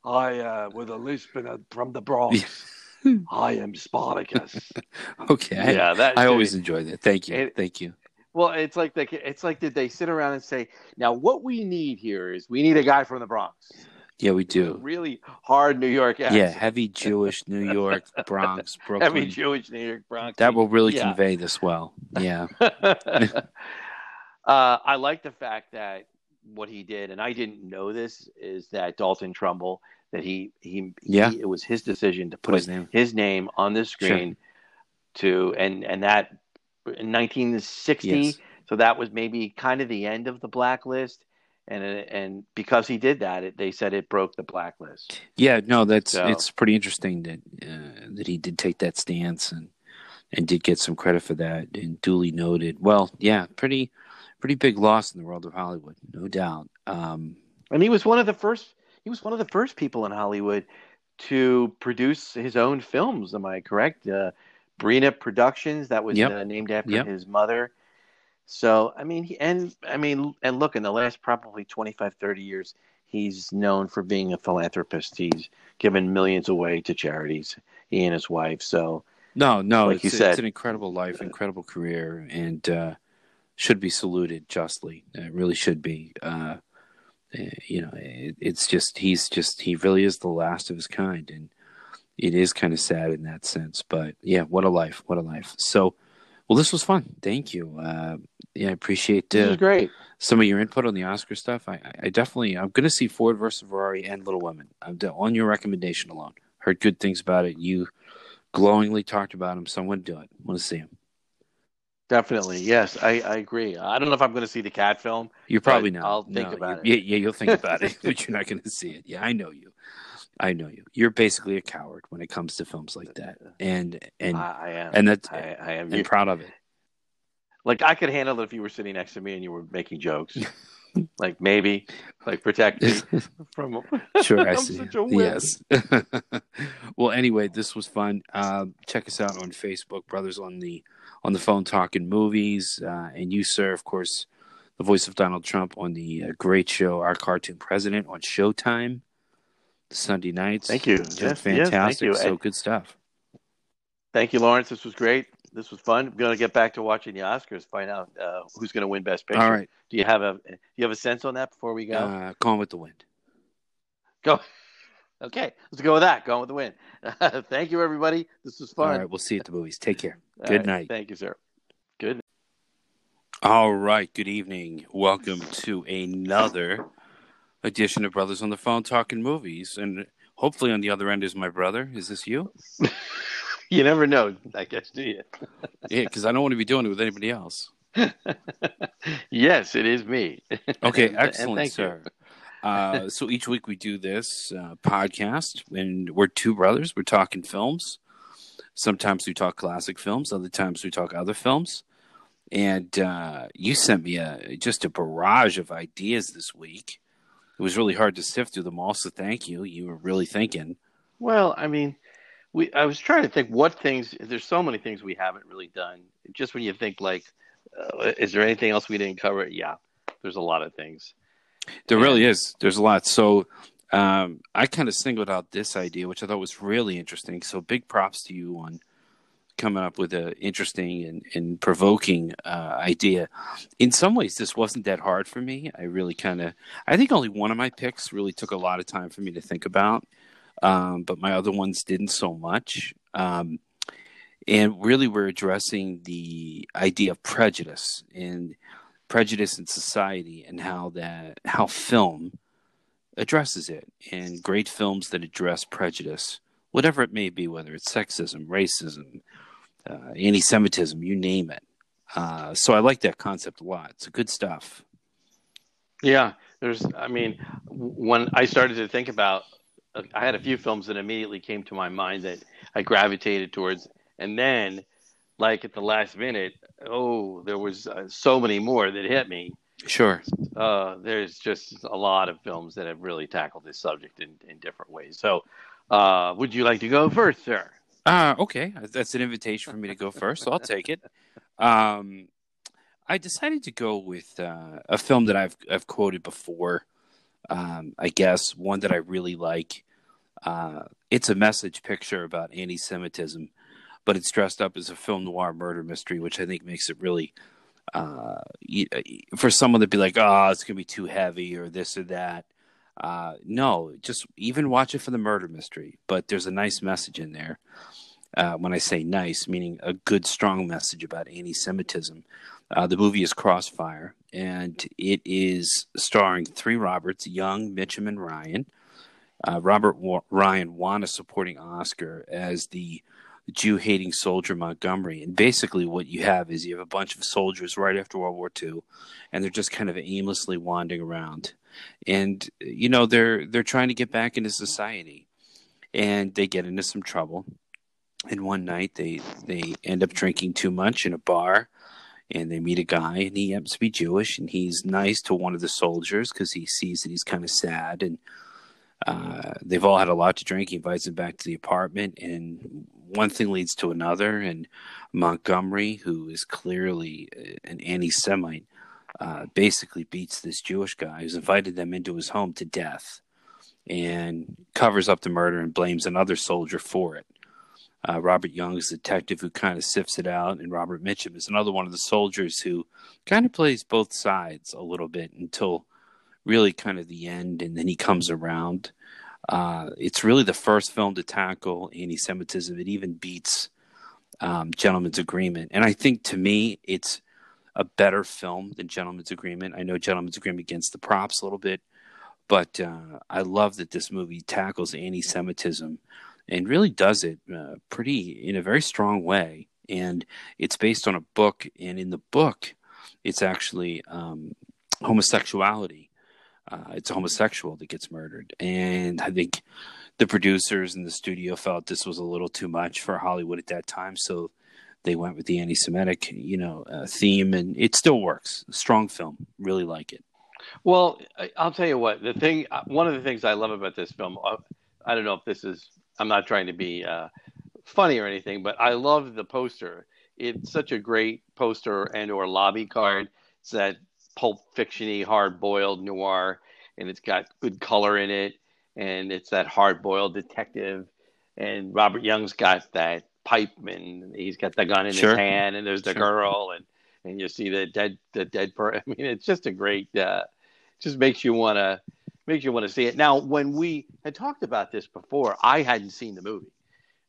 I, uh, with a lisp and a, from the Bronx. *laughs* I am Spartacus. *laughs*
okay
yeah, that.
I, always enjoy that thank you
It-
thank you
Well, it's like they, it's like did they sit around and say, now what we need here is we need a guy from the Bronx.
yeah we do
really hard New York accent.
yeah heavy jewish new york *laughs* bronx brooklyn
Heavy Jewish New York Bronx.
that will really
Yeah.
convey this well yeah *laughs*
uh, I like the fact that what he did, and I didn't know this, is that Dalton Trumbull that he he,
Yeah.
he it was his decision to
put his name
his name on the screen to and and that in 1960
Yes.
so that was maybe kind of the end of the blacklist and and because he did that it, they said it broke the blacklist
Yeah, no, that's
So-
it's pretty interesting that uh, that he did take that stance and and did get some credit for that and duly noted. Well, yeah, pretty pretty big loss in the world of Hollywood, no doubt. Um,
and he was one of the first he was one of the first people in Hollywood to produce his own films am I correct uh, Bryna Productions that was
Yep.
uh, named after
Yep.
his mother so I mean he, and I mean and look in the last probably 25 30 years he's known for being a philanthropist he's given millions away to charities he and his wife so
no, no,
Like
it's,
you
it's
said.
an incredible life, incredible career, and uh, should be saluted justly. It really should be. Uh, you know, it, it's just he's just he really is the last of his kind, and it is kind of sad in that sense. But yeah, what a life, what a life. So, well, this was fun. Thank you. Uh, yeah, I appreciate
this
uh,
is great
some of your input on the Oscar stuff. I, I definitely, I'm going to see Ford versus Ferrari and Little Women. I'm de- on your recommendation alone. Heard good things about it. You glowingly talked about him, so I'm going to do it. want to see him.
Definitely, yes, I, I agree. I don't know if I'm going to see the cat film.
You're probably not.
I'll think
No,
about
you-
it.
Yeah, yeah, you'll think about it, *laughs* *laughs* but you're not going to see it. Yeah, I know you. I know you. You're basically a coward when it comes to films like that, and and
I, am,
and that's
I, I am.
and proud of it.
like I could handle it if you were sitting next to me and you were making jokes. *laughs* like maybe, like protect me from.
Sure, I see.
such a.
Yes. well, anyway, this was fun. Uh, check us out on Facebook, Brothers on the on the phone talking movies, uh, and you, sir, of course, the voice of Donald Trump on the uh, great show, Our Cartoon President on Showtime, Sunday nights.
Thank you. Yes, yes,
fantastic.
thank you.
So good stuff.
Thank you, Lawrence. This was great. This was fun. I'm gonna get back to watching the Oscars. Find out uh, who's gonna win Best Picture.
All right,
Do you have a Do you have a sense on that before we go?
uh, Gone with the Wind.
go. *laughs* Okay, let's go with that. Going with the Wind. *laughs* Thank you, everybody. This was fun.
right, we'll see you at the movies. Take care. Good
right.
night.
Thank you, sir. Good.
All right. Good evening. Welcome to another edition of Brothers on the Phone Talking Movies. And hopefully on the other end is my brother. Is this you? *laughs*
You never know, I guess, do you?
Yeah, because I don't want to be doing it with anybody else. *laughs*
yes, it is me. *laughs*
Okay, excellent, sir. Uh, so each week we do this uh, podcast, and we're two brothers. We're talking films. Sometimes we talk classic films. Other times we talk other films. And uh, you sent me a just a barrage of ideas this week. It was really hard to sift through them all. So thank you. You were really thinking.
Well, I mean, we. I was trying to think what things. There's so many things we haven't really done. Just when you think like, uh, is there anything else we didn't cover? Yeah, there's a lot of things.
There really is. There's a lot. So um, I kind of singled out this idea, which I thought was really interesting. So big props to you on coming up with an interesting and, and provoking uh, idea. In some ways, this wasn't that hard for me. I really kind of, I think only one of my picks really took a lot of time for me to think about, um, but my other ones didn't so much. Um, and really, we're addressing the idea of prejudice and prejudice in society and how that how film addresses it and great films that address prejudice whatever it may be whether it's sexism racism uh, anti-semitism you name it uh, so i like that concept a lot it's good stuff
Yeah, there's. I mean, when I started to think about, I had a few films that immediately came to my mind that I gravitated towards, and then, like at the last minute, oh, there was uh, so many more that hit me.
Sure
Uh, there's just a lot of films that have really tackled this subject in, in different ways. So, uh, would you like to go first, sir?
uh, okay that's an invitation for me to go first so i'll take it um, i decided to go with uh, a film that i've, I've quoted before um, i guess one that i really like uh, it's a message picture about anti-Semitism, but it's dressed up as a film noir murder mystery, which I think makes it really uh, y- for someone to be like, "Oh, it's gonna be too heavy" or this or that. Uh, no, just even watch it for the murder mystery. But there's a nice message in there. Uh, when I say nice, meaning a good, strong message about anti-Semitism. Uh, the movie is Crossfire, and it is starring three Roberts: Young, Mitchum, and Ryan uh, Robert Wa- Ryan won a supporting Oscar as the Jew hating soldier Montgomery. And basically, what you have is you have a bunch of soldiers right after World War II, and they're just kind of aimlessly wandering around. And you know they're they're trying to get back into society, and they get into some trouble. And one night they they end up drinking too much in a bar, and they meet a guy, and he happens to be Jewish, and he's nice to one of the soldiers because he sees that he's kind of sad and uh, they've all had a lot to drink. He invites them back to the apartment, and one thing leads to another. And Montgomery, who is clearly an anti Semite, uh, basically beats this Jewish guy who's invited them into his home to death and covers up the murder and blames another soldier for it. Uh, Robert Young is a detective who kind of sifts it out, and Robert Mitchum is another one of the soldiers who kind of plays both sides a little bit until really kind of the end, and then he comes around. Uh, it's really the first film to tackle anti-Semitism. It even beats um, Gentleman's Agreement, and I think to me, it's a better film than Gentleman's Agreement. I know Gentleman's Agreement against the props a little bit, but uh, I love that this movie tackles anti-Semitism and really does it uh, pretty in a very strong way. And it's based on a book, and in the book, it's actually um, homosexuality. Uh, it's a homosexual that gets murdered, and I think the producers in the studio felt this was a little too much for Hollywood at that time, so they went with the anti-Semitic, you know, uh, theme, and it still works. Strong film, really like it.
Well, I'll tell you what. The thing, uh, one of the things I love about this film, uh, I don't know if this is. I'm not trying to be uh, funny or anything, but I love the poster. It's such a great poster and or lobby card. That pulp fictiony, hard boiled noir, and it's got good color in it, and it's that hard boiled detective. And Robert Young's got that pipe, and he's got the gun in
Sure.
his hand, and there's the
Sure.
girl, and and you see the dead the dead person. *laughs* I mean, it's just a great. Uh, just makes you want to makes you want to see it. Now, when we had talked about this before, I hadn't seen the movie.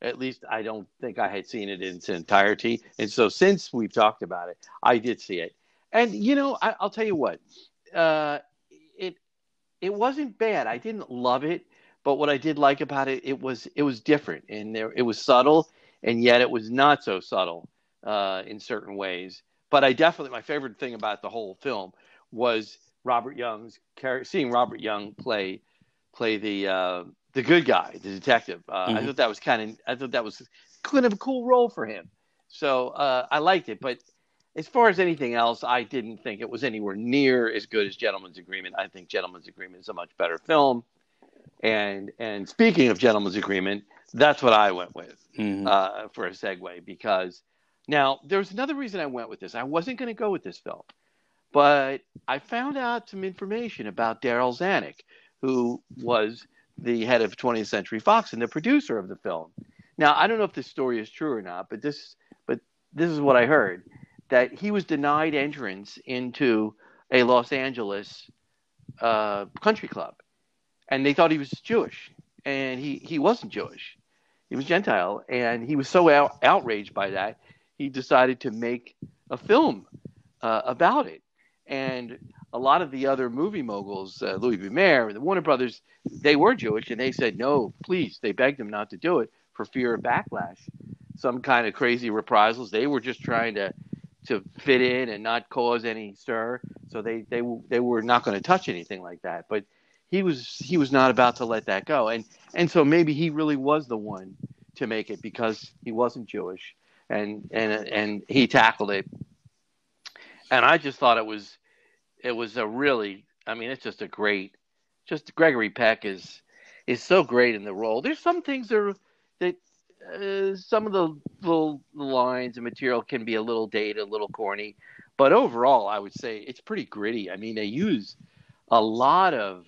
At least I don't think I had seen it in its entirety. And so since we've talked about it, I did see it. And you know, I, I'll tell you what, uh, it it wasn't bad. I didn't love it, but what I did like about it, it was it was different and there it was subtle, and yet it was not so subtle uh, in certain ways. But I definitely my favorite thing about the whole film was Robert Young's seeing Robert Young play play the uh, the good guy, the detective. Uh, I
Mhm.
thought that was kind of I thought that was kind of a cool role for him. So uh, I liked it, but as far as anything else, I didn't think it was anywhere near as good as Gentleman's Agreement. I think Gentleman's Agreement is a much better film. And and speaking of Gentleman's Agreement, that's what I went with
Mhm.
uh, for a segue because now there's another reason I went with this. I wasn't going to go with this film, but I found out some information about Darryl Zanuck, who was the head of 20th Century Fox and the producer of the film. Now I don't know if this story is true or not, but this but this is what I heard that he was denied entrance into a Los Angeles uh, country club, and they thought he was Jewish, and he he wasn't Jewish he was Gentile, and he was so out, outraged by that, he decided to make a film uh, about it. And a lot of the other movie moguls, uh, Louis B. Mayer, the Warner Brothers, they were Jewish, and they said no, please. They begged him not to do it for fear of backlash, some kind of crazy reprisals. They were just trying to to fit in and not cause any stir, so they they they were not going to touch anything like that. But he was he was not about to let that go, and and so maybe he really was the one to make it because he wasn't Jewish, and and and he tackled it. And I just thought it was it was a really I mean it's just a great just Gregory Peck is is so great in the role. There's some things that are, that uh, some of the little lines and material can be a little dated, a little corny, but overall I would say it's pretty gritty. I mean they use a lot of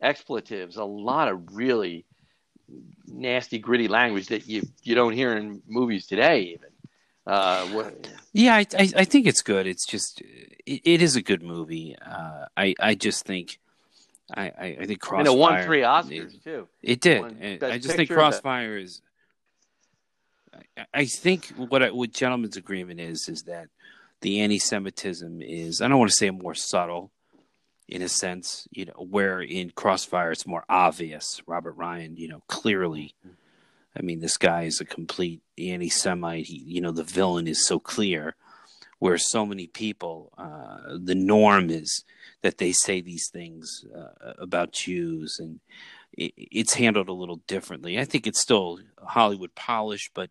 expletives, a lot of really nasty, gritty language that you you don't hear in movies today. Even uh, what,
Yeah, I, I I think it's good. It's just it, it is a good movie. Uh, I I just think I I, I think
and it won three Oscars too.
It did. I just think Crossfire is. I, think what I, what Gentleman's Agreement is is that the anti-Semitism is I don't want to say more subtle, in a sense, you know, where in Crossfire it's more obvious. Robert Ryan, you know, clearly. I mean, this guy is a complete anti-Semite. He, you know, the villain is so clear. Where so many people, uh, the norm is that they say these things uh, about Jews, and it, it's handled a little differently. I think it's still Hollywood polish, but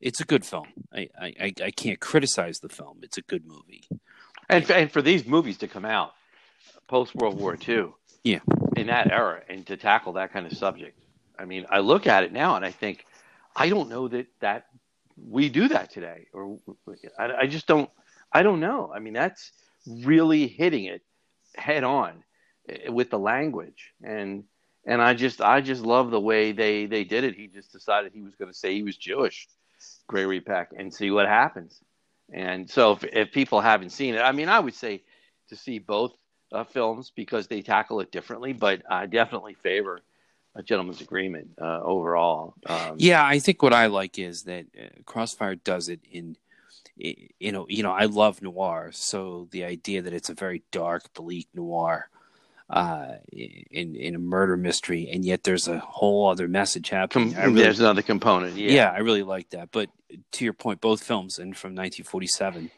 it's a good film. I, I, I can't criticize the film. It's a good movie.
And for, and for these movies to come out post World War II,
Yeah.
in that era, and to tackle that kind of subject, I mean, I look at it now and I think, I don't know that that we do that today, or I, I just don't. I don't know. I mean, that's really hitting it head on eh, with the language, and and I just I just love the way they they did it. He just decided he was going to say he was Jewish, Gregory Peck, and see what happens. And so if, if people haven't seen it, I mean, I would say to see both uh, films because they tackle it differently, but I definitely favor a gentleman's agreement uh, overall. Um,
Yeah, I think what I like is that uh, Crossfire does it in, you know, you know, I love noir, so the idea that it's a very dark, bleak noir, uh, in in a murder mystery, and yet there's a whole other message happening.
com-
really,
there's another component.
yeah.
Yeah.
I really like that. But to your point, both films and from 1947,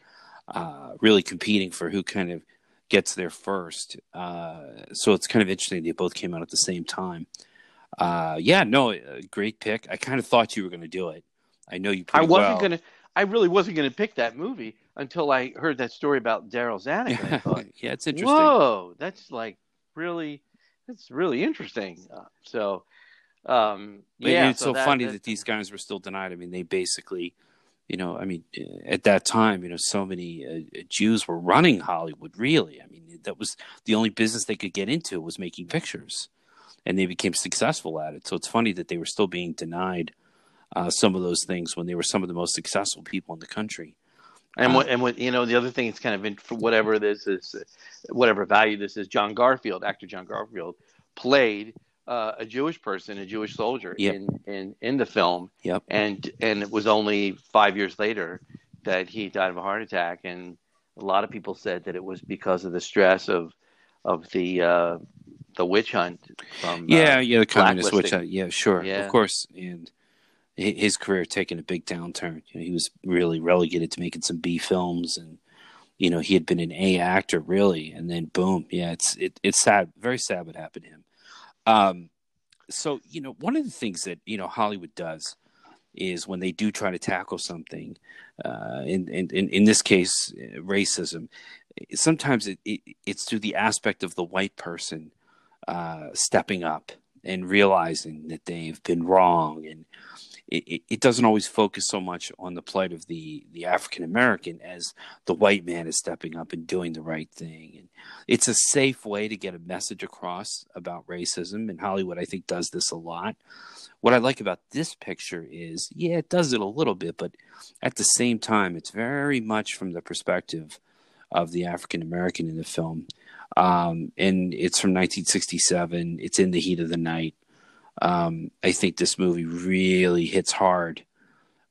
uh, really competing for who kind of gets there first. Uh, so it's kind of interesting they both came out at the same time. Uh, yeah, no, uh, great pick. I kind of thought you were going to do it. I know you.
I wasn't
well.
gonna. I really wasn't gonna pick that movie. until I heard that story about Darryl Zanuck. *laughs*
Yeah, it's interesting.
whoa, that's like really, it's really interesting. Uh, so, um, yeah,
it's so,
that-
funny
that-
that these guys were still denied. I mean, they basically, you know, I mean, uh, at that time, you know, so many uh, Jews were running Hollywood. Really, I mean, that was the only business they could get into was making pictures, and they became successful at it. So it's funny that they were still being denied uh, some of those things when they were some of the most successful people in the country.
And what and what you know the other thing is kind of in, for whatever this is, uh, whatever value this is. John Garfield, actor John Garfield, played uh, a Jewish person, a Jewish soldier
Yep.
in, in in the film.
Yep.
And and it was only five years later that he died of a heart attack, and a lot of people said that it was because of the stress of of the uh, the witch hunt from
Yeah,
uh,
yeah, the communist witch hunt. Yeah, sure,
Yeah.
of course. And his career taking a big downturn. You know, he was really relegated to making some B films, and you know he had been an A actor really, and then boom, yeah, it's it, it's sad, very sad what happened to him. Um, so you know, one of the things that you know Hollywood does is when they do try to tackle something, uh, in, in in this case, uh, racism. Sometimes it, it it's through the aspect of the white person uh, stepping up and realizing that they've been wrong and it, it, doesn't always focus so much on the plight of the, the African American as the white man is stepping up and doing the right thing. And it's a safe way to get a message across about racism. And Hollywood, I think, does this a lot. What I like about this picture is, yeah, it does it a little bit, but at the same time, it's very much from the perspective of the African American in the film um, and it's from 1967. It's in the heat of the night. Um, I think this movie really hits hard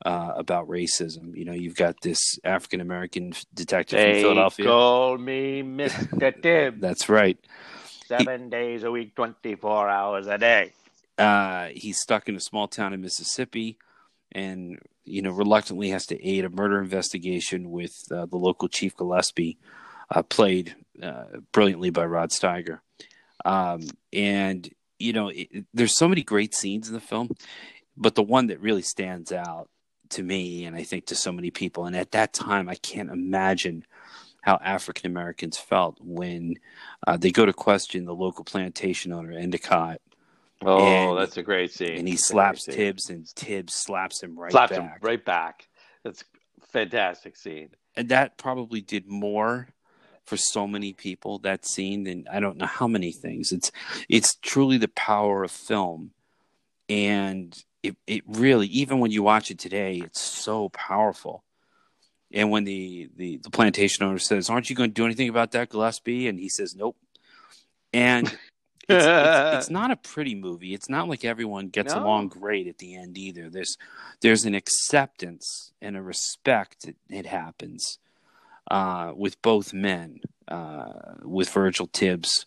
uh, about racism. You know, you've got this African American detective from Philadelphia.
call me Mr. *laughs* Tibbs.
That's right.
Seven days a week, 24 hours a day.
Uh, he's stuck in a small town in Mississippi, and you know, reluctantly has to aid a murder investigation with uh, the local chief Gillespie, uh, played uh, brilliantly by Rod Steiger. Um, and you know, it, there's so many great scenes in the film, but the one that really stands out to me, and I think to so many people, and at that time, I can't imagine how African Americans felt when uh, they go to question the local plantation owner Endicott
Oh,
And-
that's a great scene.
and he
That's
slaps. Tibbs, and Tibbs slaps him right
slaps
back.
him right back. That's a fantastic scene.
And that probably did more for so many people that scene and I don't know how many things. It's it's truly the power of film, and it it really even when you watch it today, it's so powerful. And when the the, the plantation owner says, "Aren't you going to do anything about that, Gillespie?" and he says, "Nope," and it's, it's, it's *laughs* not a pretty movie. It's not like everyone gets
No.
along great at the end either. There's there's an acceptance and a respect. It, it happens uh, with both men, uh, with Virgil Tibbs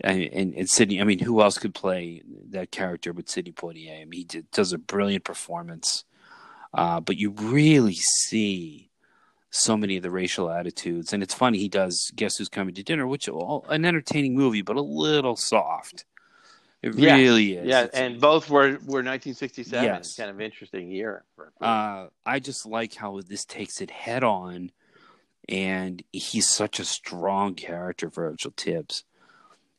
and, and, and Sidney. I mean, who else could play that character but Sidney Poitier? I mean, he did, does a brilliant performance. Uh, but you really see so many of the racial attitudes, and it's funny. He does "Guess Who's Coming to Dinner," which all, an entertaining movie, but a little soft. It
Yes.
really is.
Yeah,
It's-
and both were, were 1967.
Yes.
Kind of interesting year. For, for-
uh, I just like how this takes it head on, and he's such a strong character, Virgil Tibbs.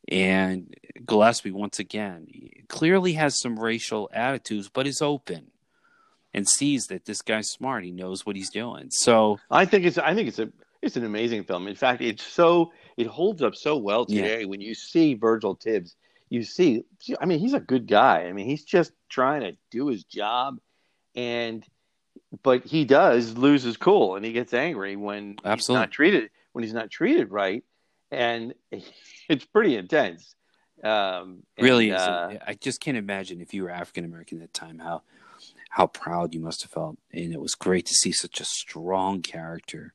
And Gillespie, once again, clearly has some racial attitudes, but is open and sees that this guy's smart. He knows what he's doing. So,
I think it's I think it's a it's an amazing film. In fact, it's so it holds up so well
Yeah.
today. When you see Virgil Tibbs, you see. I mean, he's a good guy. I mean, he's just trying to do his job, and but he does lose his cool and he gets angry when he's
Absolutely.
not treated when he's not treated right, and *laughs* it's pretty intense. Um, and,
really,
uh,
I just can't imagine if you were African American at the time how how proud you must have felt, and it was great to see such a strong character.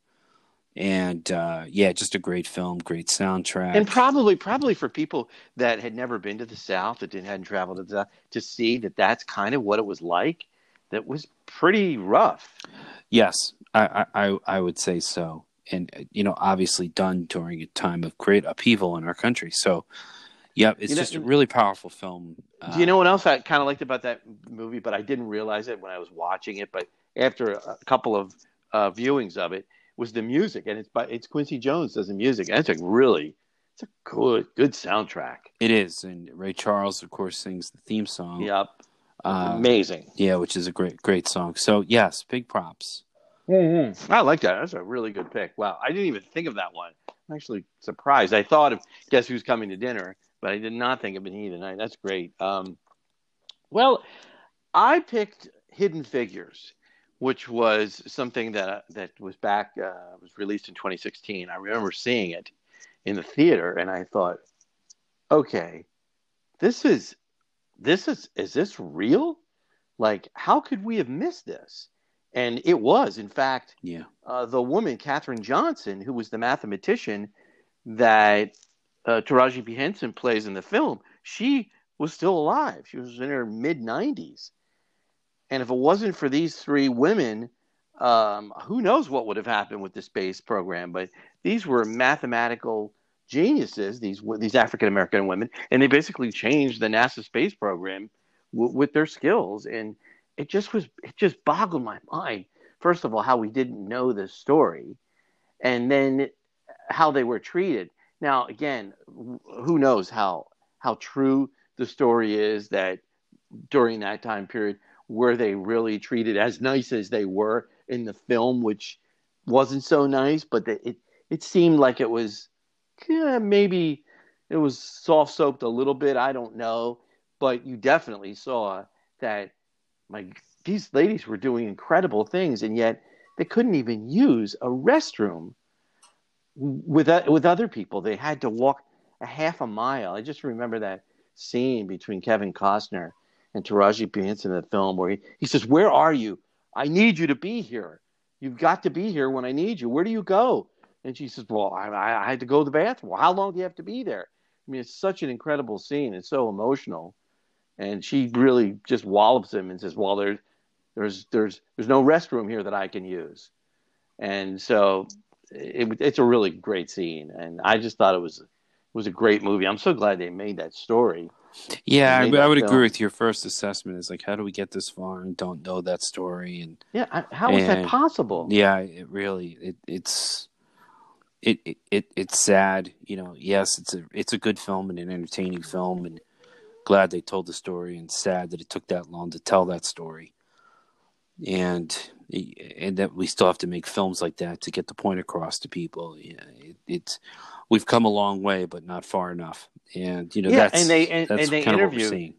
And uh, yeah, just a great film, great soundtrack.
and probably probably for people that had never been to the south that didn't hadn't traveled to the south to see that that's kind of what it was like that was pretty rough
yes, I, I I would say so. And uh, you know, obviously done during a time of great upheaval in our country. So, yeah, it's
You know-
just a really powerful film. Uh,
do you know what else i kind of liked about that movie but i didn't realize it when i was watching it but after a couple of uh, viewings of it was the music, and it's by it's Quincy Jones does the music. And it's a really it's a good good soundtrack.
It is, and Ray Charles, of course, sings the theme song.
Yep,
Uh,
amazing.
yeah, which is a great great song. So yes, big props.
I like that. That's a really good pick. Wow, I didn't even think of that one. I'm actually surprised. I thought of Guess Who's Coming to Dinner, but I did not think of Beneath the Night. That's great. Um, well, I picked Hidden Figures, which was something that that was back uh, was released in 2016. I remember seeing it in the theater, and I thought, okay, this is this is is this real? Like, how could we have missed this? And it was, in fact,
Yeah,
uh, the woman, Katherine Johnson, who was the mathematician that uh, Taraji P. Henson plays in the film, she was still alive. She was in her mid 90s. And if it wasn't for these three women, um, who knows what would have happened with the space program? But these were mathematical geniuses, these these African American women, and they basically changed the NASA space program w- with their skills. And it just was, it just boggled my mind first of all, how we didn't know this story, and then how they were treated. Now, again, who knows how how true the story is that during that time period were they really treated as nice as they were in the film, which wasn't so nice, but the, it it seemed like it was yeah, maybe it was soft soaped a little bit. I don't know, but you definitely saw that my these ladies were doing incredible things, and yet they couldn't even use a restroom with with other people. They had to walk a half a mile. I just remember that scene between Kevin Costner and Taraji P. Henson in the film where he, he says, Where are you? I need you to be here. You've got to be here when I need you. Where do you go? And she says, Well, I, I had to go to the bathroom. Well, how long do you have to be there? I mean, it's such an incredible scene. It's so emotional. And she really just wallops him and says, Well, there's there's there's there's no restroom here that I can use. And so it, it's a really great scene. And I just thought it was it was a great movie. I'm so glad they made that story.
yeah, I, I would
film.
agree with your first assessment. Is like, how do we get this far and don't know that story? And
Yeah, how is that possible?
yeah, it really it, it's it, it it it's sad. You know, yes, it's a it's a good film and an entertaining film, and glad they told the story. And sad that it took that long to tell that story. And and that we still have to make films like that to get the point across to people. Yeah, it, it's we've come a long way, but not far enough. And you know,
Yeah,
that's
and they- and-
that's
and they
kind of what we're.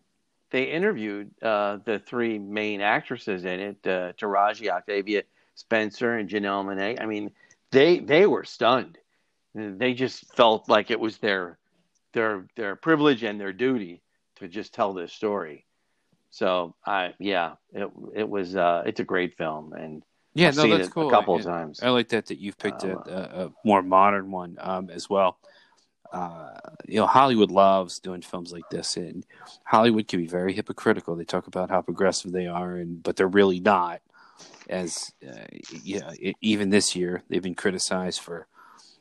They interviewed uh, the three main actresses in it: uh, Taraji, Octavia Spencer, and Janelle Monae. I mean, they they were stunned. They just felt like it was their their their privilege and their duty to just tell this story. So I yeah, it it was uh, it's a great film, and
Yeah,
I've
no,
seen
that's
it
cool.
a couple
I-
of times.
I like that that you've picked a,
Um,
a, a more modern one um, as well. Uh, you know, Hollywood loves doing films like this, and Hollywood can be very hypocritical. They talk about how progressive they are, and but they're really not. As uh, yeah, even this year, they've been criticized for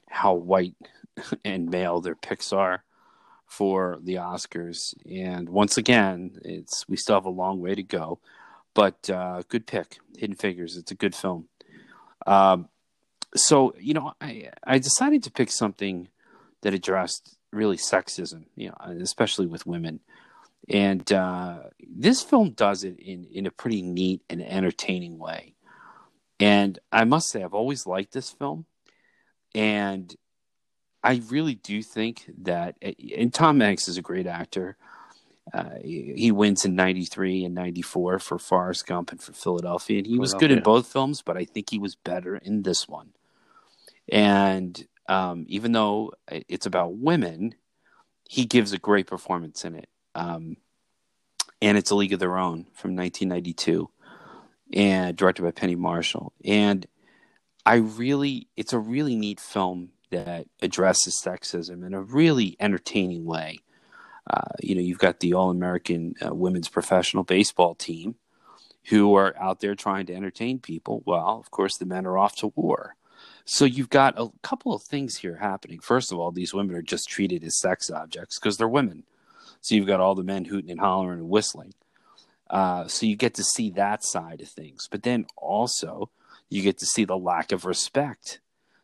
how white *laughs* and male their picks are for the Oscars. And once again, it's we still have a long way to go, but uh, good pick, Hidden Figures. It's a good film. Um, so you know, I I decided to pick something that addressed really sexism, you know, especially with women. And uh, this film does it in in a pretty neat and entertaining way. And I must say, I've always liked this film, and I really do think that. And Tom Hanks is a great actor. Uh, he, he wins in '93 and '94 for Forrest Gump and for Philadelphia, and he was good in both films. But I think he was better in this one. And um, even though it's about women, he gives a great performance in it. Um, and it's a League of Their Own from 1992, and directed by Penny Marshall. And I really, it's a really neat film that addresses sexism in a really entertaining way. Uh, you know, you've got the All American uh, Women's Professional Baseball team who are out there trying to entertain people. Well, of course, the men are off to war. So you've got a couple of things here happening. First of all, these women are just treated as sex objects because they're women. So you've got all the men hooting and hollering and whistling. Uh, so you get to see that side of things. But then also, you get to see the lack of respect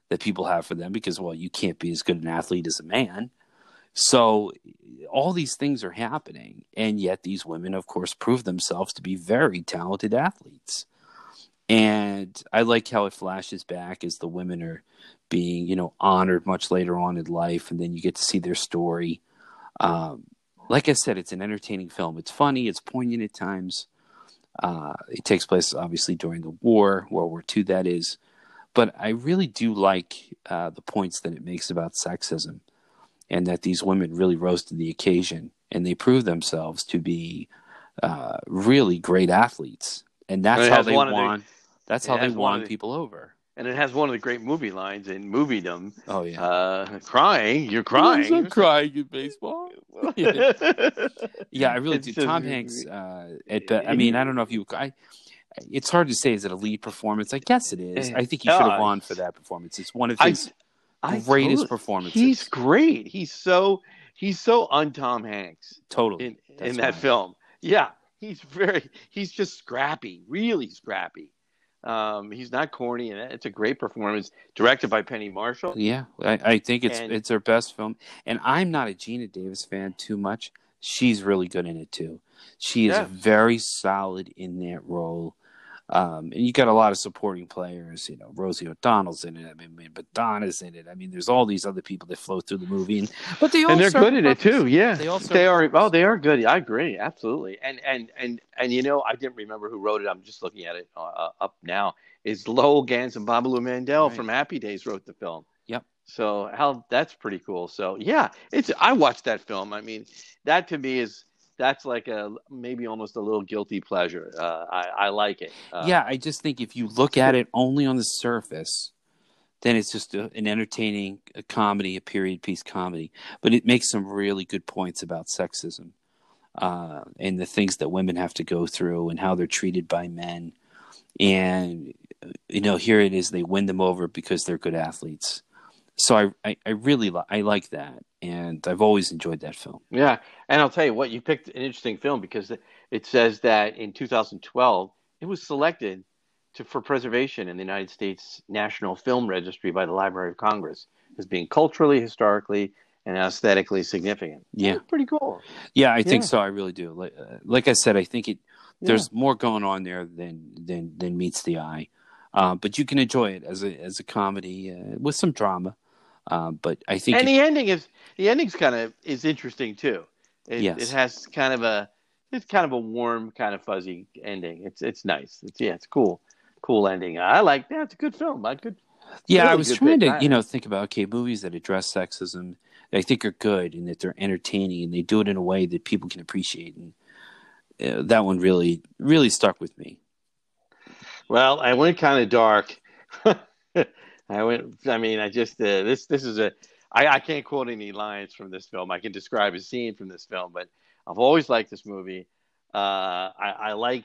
that people have for them because well you can't be as good an athlete as a man so all these things are happening and yet these women of course prove themselves to be very talented athletes and i like how it flashes back as the women are being you know honored much later on in life and then you get to see their story um, like i said it's an entertaining film. It's funny. It's poignant at times. Uh, it takes place obviously during the war world war ii that is. But i really do like uh, the points that it makes about sexism and that these women really rose to the occasion and they proved themselves to be uh, really great athletes. And that's how they won that's how they won people over
And it has one of the great movie lines in moviedom.
oh yeah
Uh, crying, you're crying.
I'm crying in baseball. *laughs*
yeah,
Yeah, I really
It's
do.
just-
Tom Hanks. Uh, at, be- I mean, I don't know if you. I, it's hard to say. Is it a lead performance? I guess it is. I think he should have won for that performance. It's one of his
I
greatest
totally-
performances.
He's great. He's so he's so un Tom Hanks
totally.
in in that film. Yeah, he's very he's just scrappy, really scrappy. Um, he's not corny, and it's a great performance, directed by Penny Marshall.
Yeah, I, I think it's
And-
it's her best film. And I'm not a Geena Davis fan too much. She's really good in it too. She is
Yeah.
very solid in that role. Um, and you got a lot of supporting players. You know, Rosie O'Donnell's in it. I mean, Madonna's in it. I mean, there's all these other people that flow through the movie, and but they all
and they're good at it too. Yeah,
They all
they are.
purpose.
Oh, they are good. I agree, absolutely. And and and and you know, I didn't remember who wrote it. I'm just looking at it uh, up now. Is Lowell Ganz and Babaloo Mandel
Right.
from Happy Days wrote the film?
Yep.
So how that's pretty cool. So yeah, it's I watched that film. I mean, that to me is that's like a maybe almost a little guilty pleasure. Uh, I I like it. Uh,
yeah, I just think if you look at it only on the surface, then it's just a, an entertaining a comedy, a period piece comedy. But it makes some really good points about sexism uh, and the things that women have to go through and how they're treated by men. And you know, here it is; they win them over because they're good athletes. So I, I, I really li- I like that, and I've always enjoyed that film.
Yeah, and I'll tell you what, you picked an interesting film because it says that in 2012 it was selected to, for preservation in the United States National Film Registry by the Library of Congress as being culturally, historically, and aesthetically significant.
Yeah.
That's pretty cool.
Yeah, I think
Yeah.
so. I really do. Like, uh, like I said, I think it. There's more going on there than than than meets the eye, uh, but you can enjoy it as a as a comedy uh, with some drama. Uh, but I think
and the ending is the ending's kind of is interesting too. It,
Yes.
it has kind of a it's kind of a warm, kind of fuzzy ending. It's it's nice. It's yeah, it's cool, cool ending. I like that. It's a good film. I could
yeah, I was trying
pick.
to
I-
you know think about okay movies that address sexism I think are good and that they're entertaining and they do it in a way that people can appreciate and uh, that one really really stuck with me.
Well, I went kind of dark. I went. I mean, I just uh, this this is a. I, I can't quote any lines from this film. I can describe a scene from this film, but I've always liked this movie. Uh, I, I like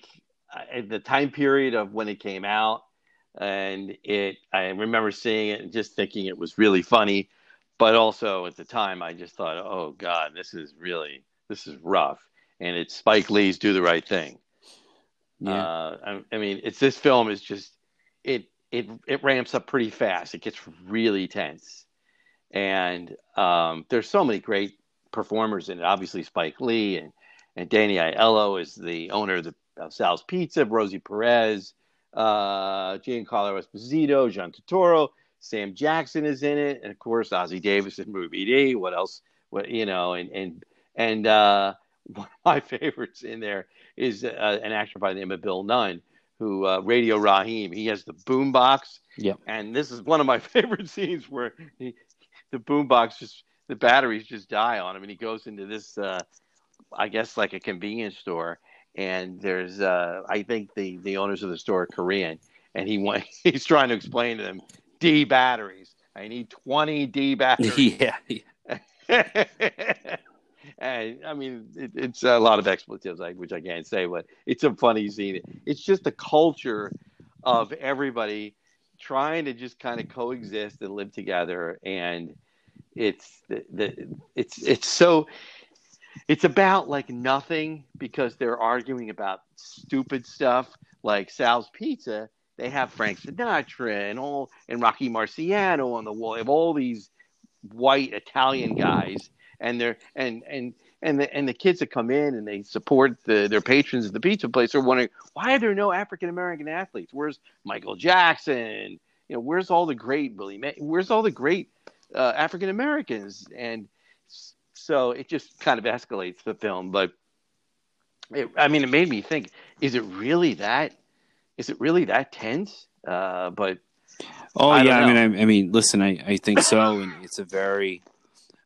uh, the time period of when it came out, and it. I remember seeing it and just thinking it was really funny, but also at the time I just thought, oh God, this is really this is rough, and it's Spike Lee's Do the Right Thing.
Yeah,
Uh, I, I mean, it's this film is just it it it ramps up pretty fast. It gets really tense, and um, there's so many great performers in it. Obviously, Spike Lee and and Danny Aiello is the owner of, the, of Sal's Pizza. Rosie Perez, uh, Giancarlo Esposito, John Turturro, Sam Jackson is in it, and of course Ossie Davis in Movie D. What else? What you know? And and and uh, *laughs* one of my favorites in there is uh, an actor by the name of Bill Nunn, who uh, Radio Raheem. He has the boombox,
Yep.
and this is one of my *laughs* favorite scenes where he, the boombox just the batteries just die on him, and he goes into this, uh, I guess, like a convenience store, and there's, uh, I think the the owners of the store are Korean, and he want, *laughs* he's trying to explain to them D batteries. I need twenty D *laughs* batteries.
yeah,
and I mean, it, it's a lot of expletives, like which I can't say, but it's a funny scene. It's just the culture of everybody trying to just kind of coexist and live together, and it's the, the it's it's so it's about like nothing because they're arguing about stupid stuff like Sal's Pizza. they have Frank Sinatra and all and Rocky Marciano on the wall. They have all these white Italian guys, and they're and and and the and the kids that come in and they support the, their patrons at the pizza place are wondering why are there no African American athletes? Where's Michael Jackson? You know, where's all the great Billy? May- where's all the great uh, African Americans? And so it just kind of escalates the film. But it, I mean, it made me think: Is it really that? Is it really that tense? Uh, but
Oh
I
yeah, I mean. I, I mean, listen, I, I think so, and it's a very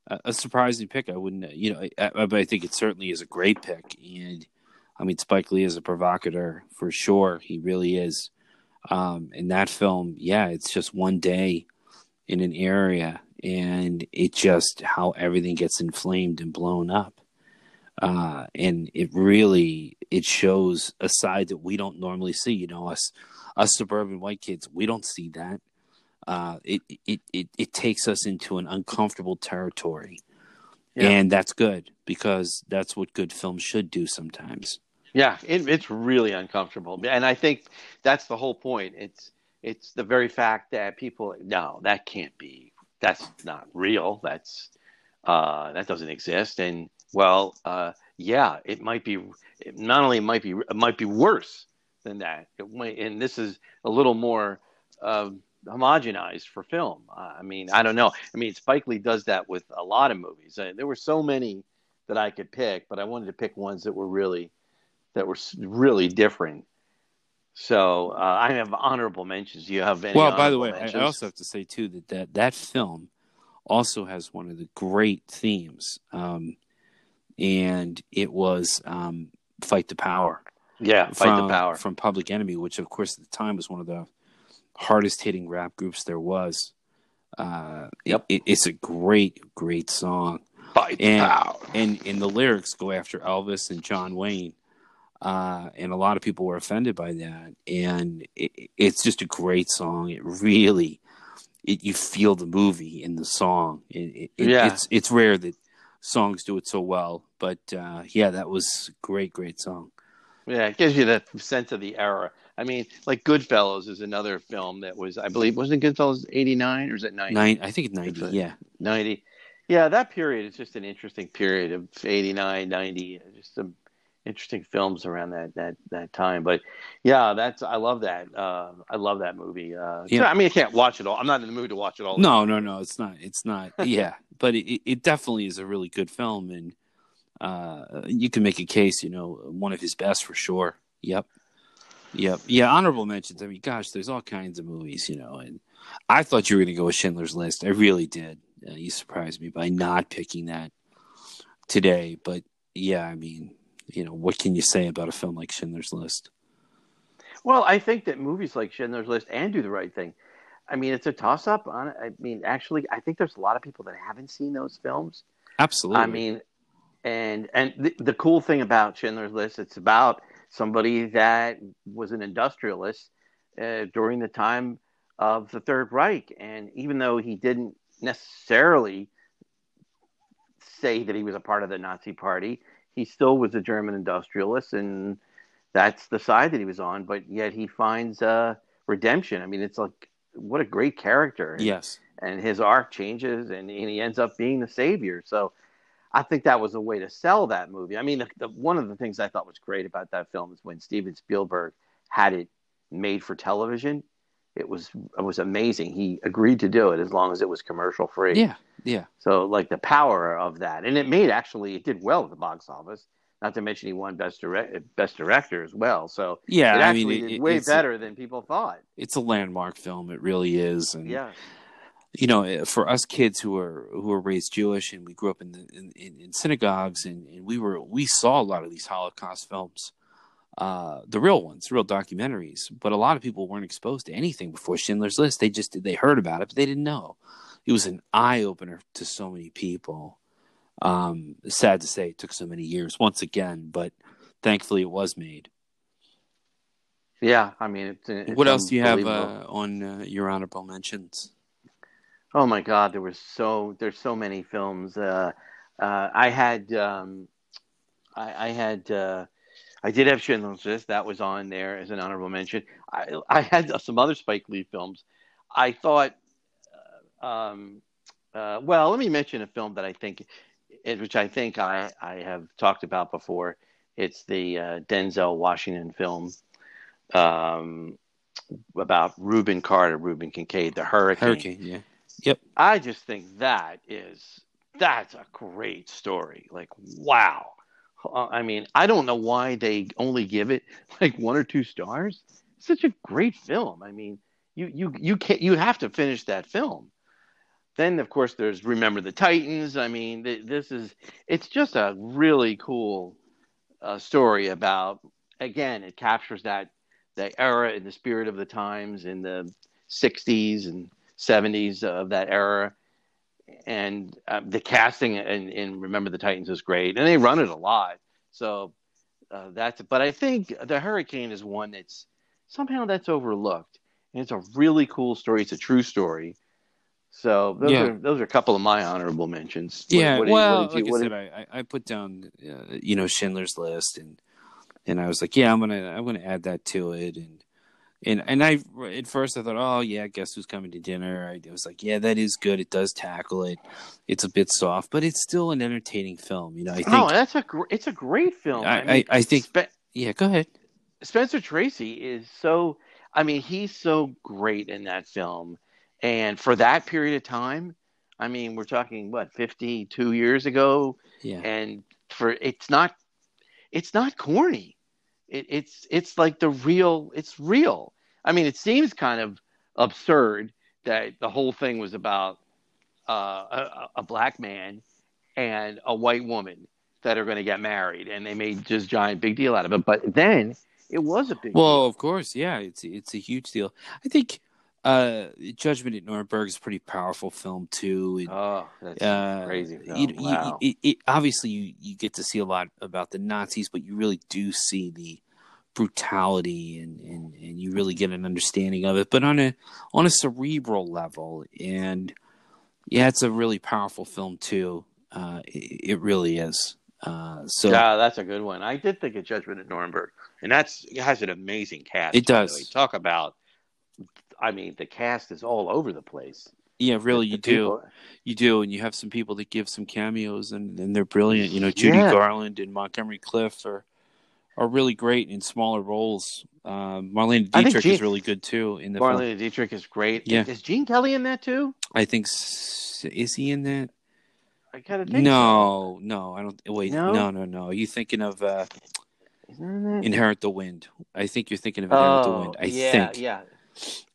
a surprising pick. I wouldn't, you know, I, I think it certainly is a great pick, and I mean, Spike Lee is a provocateur for sure. He really is. Um, in that film, yeah, it's just one day in an area, and it just how everything gets inflamed and blown up. Uh, and it really it shows a side that we don't normally see. You know, us us suburban white kids, we don't see that. Uh, it, it it it takes us into an uncomfortable territory,
Yeah.
and that's good because that's what good films should do sometimes.
Yeah, it, it's really uncomfortable, and I think that's the whole point. It's it's the very fact that people no, that can't be, that's not real. That's uh, that doesn't exist. And well, uh, yeah, it might be. It not only might be, it might be worse than that. It might, and this is a little more uh, homogenized for film. I mean, I don't know. I mean, Spike Lee does that with a lot of movies. Uh, there were so many that I could pick, but I wanted to pick ones that were really that were really different. So uh, I have honorable mentions. Do you have any?
well, by the way, I,
mentions?
I also have to say too that that that film also has one of the great themes, um, and it was um, "Fight the Power."
yeah, fight
from,
the power.
from Public Enemy, which of course at the time was one of the hardest hitting rap groups there was. Uh,
Yep.
it, it's a great, great song, and and and the lyrics go after Elvis and John Wayne, uh, and a lot of people were offended by that. And it, it's just a great song. It really, it, you feel the movie in the song. It,
Yeah.
it's it's rare that songs do it so well, but uh, yeah, that was a great, great song.
Yeah, it gives you that sense of the era. I mean, like Goodfellas is another film that was, I believe, wasn't Goodfellas eighty nine or is it ninety?
Nine, I think it's ninety. Yeah.
90. Yeah, that period is just an interesting period of 89, 90, just some interesting films around that that that time. But yeah, that's I love that. Uh, I love that movie. Uh,
Yeah.
I mean, I can't watch it all. I'm not in the mood to watch it all.
No, no, no. It's not. It's not. *laughs* yeah, but it, it definitely is a really good film, and uh, you can make a case. You know, one of his best for sure. Yep, yep, yeah. Honorable mentions. I mean, gosh, there's all kinds of movies. You know, and I thought you were going to go with Schindler's List. I really did. Uh, you surprised me by not picking that today. But yeah, I mean, you know, what can you say about a film like Schindler's List?
Well, I think that movies like Schindler's List and Do the Right Thing. I mean, it's a toss up. On it. I mean, actually, I think there's a lot of people that haven't seen those films.
Absolutely.
I mean, and and the, the cool thing about Schindler's List, it's about somebody that was an industrialist uh, during the time of the Third Reich, and even though he didn't necessarily say that he was a part of the Nazi Party, he still was a German industrialist, and that's the side that he was on. But yet he finds uh, redemption. I mean, it's like what a great character. And-
yes.
and his arc changes and, and he ends up being the savior so i think that was a way to sell that movie i mean the, the, one of the things i thought was great about that film is when steven spielberg had it made for television it was it was amazing he agreed to do it as long as it was commercial free
Yeah. Yeah.
so like the power of that and it made actually it did well at the box office not to mention he won best direct best director as well so
Yeah.
it
I
actually
mean, it-
did way better than people thought
It's a landmark film. It really is. And
yeah
you know, eh, for us kids who are who were raised Jewish and we grew up in the, in, in, in synagogues and, and we were we saw a lot of these Holocaust films, uh, the real ones, real documentaries. But a lot of people weren't exposed to anything before Schindler's List. They just they heard about it, but they didn't know. It was an eye opener to so many people. Um, sad to say, it took so many years once again, but thankfully it was made.
yeah i mean it's, it's
what else do you have uh, on uh, your honorable mentions?
Oh my God, there was so there's so many films. Uh, uh, I had um, I, I had uh, I did have Schindler's List. That was on there as an honorable mention. I, I had *laughs* some other Spike Lee films. I thought, uh, um, uh, well, let me mention a film that I think, which I think I, I have talked about before. It's the uh, Denzel Washington film um, about Rubin Carter, Reuben Kincaid, the Hurricane.
Hurricane, yeah. Yep.
I just think that is that's a great story. Like, wow. I mean, I don't know why they only give it *laughs* like one or two stars. Such a great film. I mean, you you you can't you have to finish that film. Then of course there's Remember the Titans. I mean, th- this is it's just a really cool uh, story about again it captures that that era and the spirit of the times in the 60s and 70s of that era and um, the casting in, in Remember the Titans is great, and they run it a lot. So uh, that's. But I think the Hurricane is one that's somehow that's overlooked, and it's a really cool story. It's a true story. So those
Yeah.
are those are a couple of my honorable mentions.
Yeah,
what
well,
you-
like I said, I, I I put down, uh, you know, Schindler's List, and and I was like, yeah, I'm gonna I'm gonna add that to it, and and and I at first I thought, oh yeah, guess who's coming to dinner? I was like, yeah, that is good. It does tackle it. It's a bit soft, but it's still an entertaining film. You know, I think.
no, that's a gr- it's a great film.
I,
mean,
I, I think.
Spe-
Yeah, go ahead.
Spencer Tracy is so I mean, he's so great in that film. And for that period of time, I mean, we're talking what, 52 years ago
Yeah,
and for it's not it's not corny. It, it's it's like the real it's real. I mean, it seems kind of absurd that the whole thing was about uh, a, a black man and a white woman that are going to get married, and they made just giant big deal out of it. But then it was a big
Well,
deal.
of course, yeah, it's it's a huge deal. I think uh, Judgment at Nuremberg is a pretty powerful film too. and,
Oh, that's
uh,
crazy. film.
you- you-
wow.
it, it, obviously, you, you get to see a lot about the Nazis, but you really do see the brutality and, and, and you really get an understanding of it. But on a on a cerebral level, and yeah, it's a really powerful film too. Uh, it, it really is. Uh, so
yeah, that's a good one. I did think of Judgment at Nuremberg, and that's it has an amazing cast.
It does.
Talk about, I mean, the cast is all over the place.
yeah, really, you do. You do, and you have some people that give some cameos, and, and they're brilliant. You know, Judy
Yeah.
Garland and Montgomery Clift are are really great in smaller roles. Um, Marlene Dietrich is really good too in the film.
Marlene Dietrich is great.
Yeah.
Is Gene Kelly in that too?
I think is he in that?
I kind of think
No, no, I don't. Wait,
No?
no, no, no. Are you thinking of uh,
so. Isn't he in that?
Inherit the Wind? I think you're thinking of Inherit the
Oh,
Wind. I
yeah,
think.
yeah.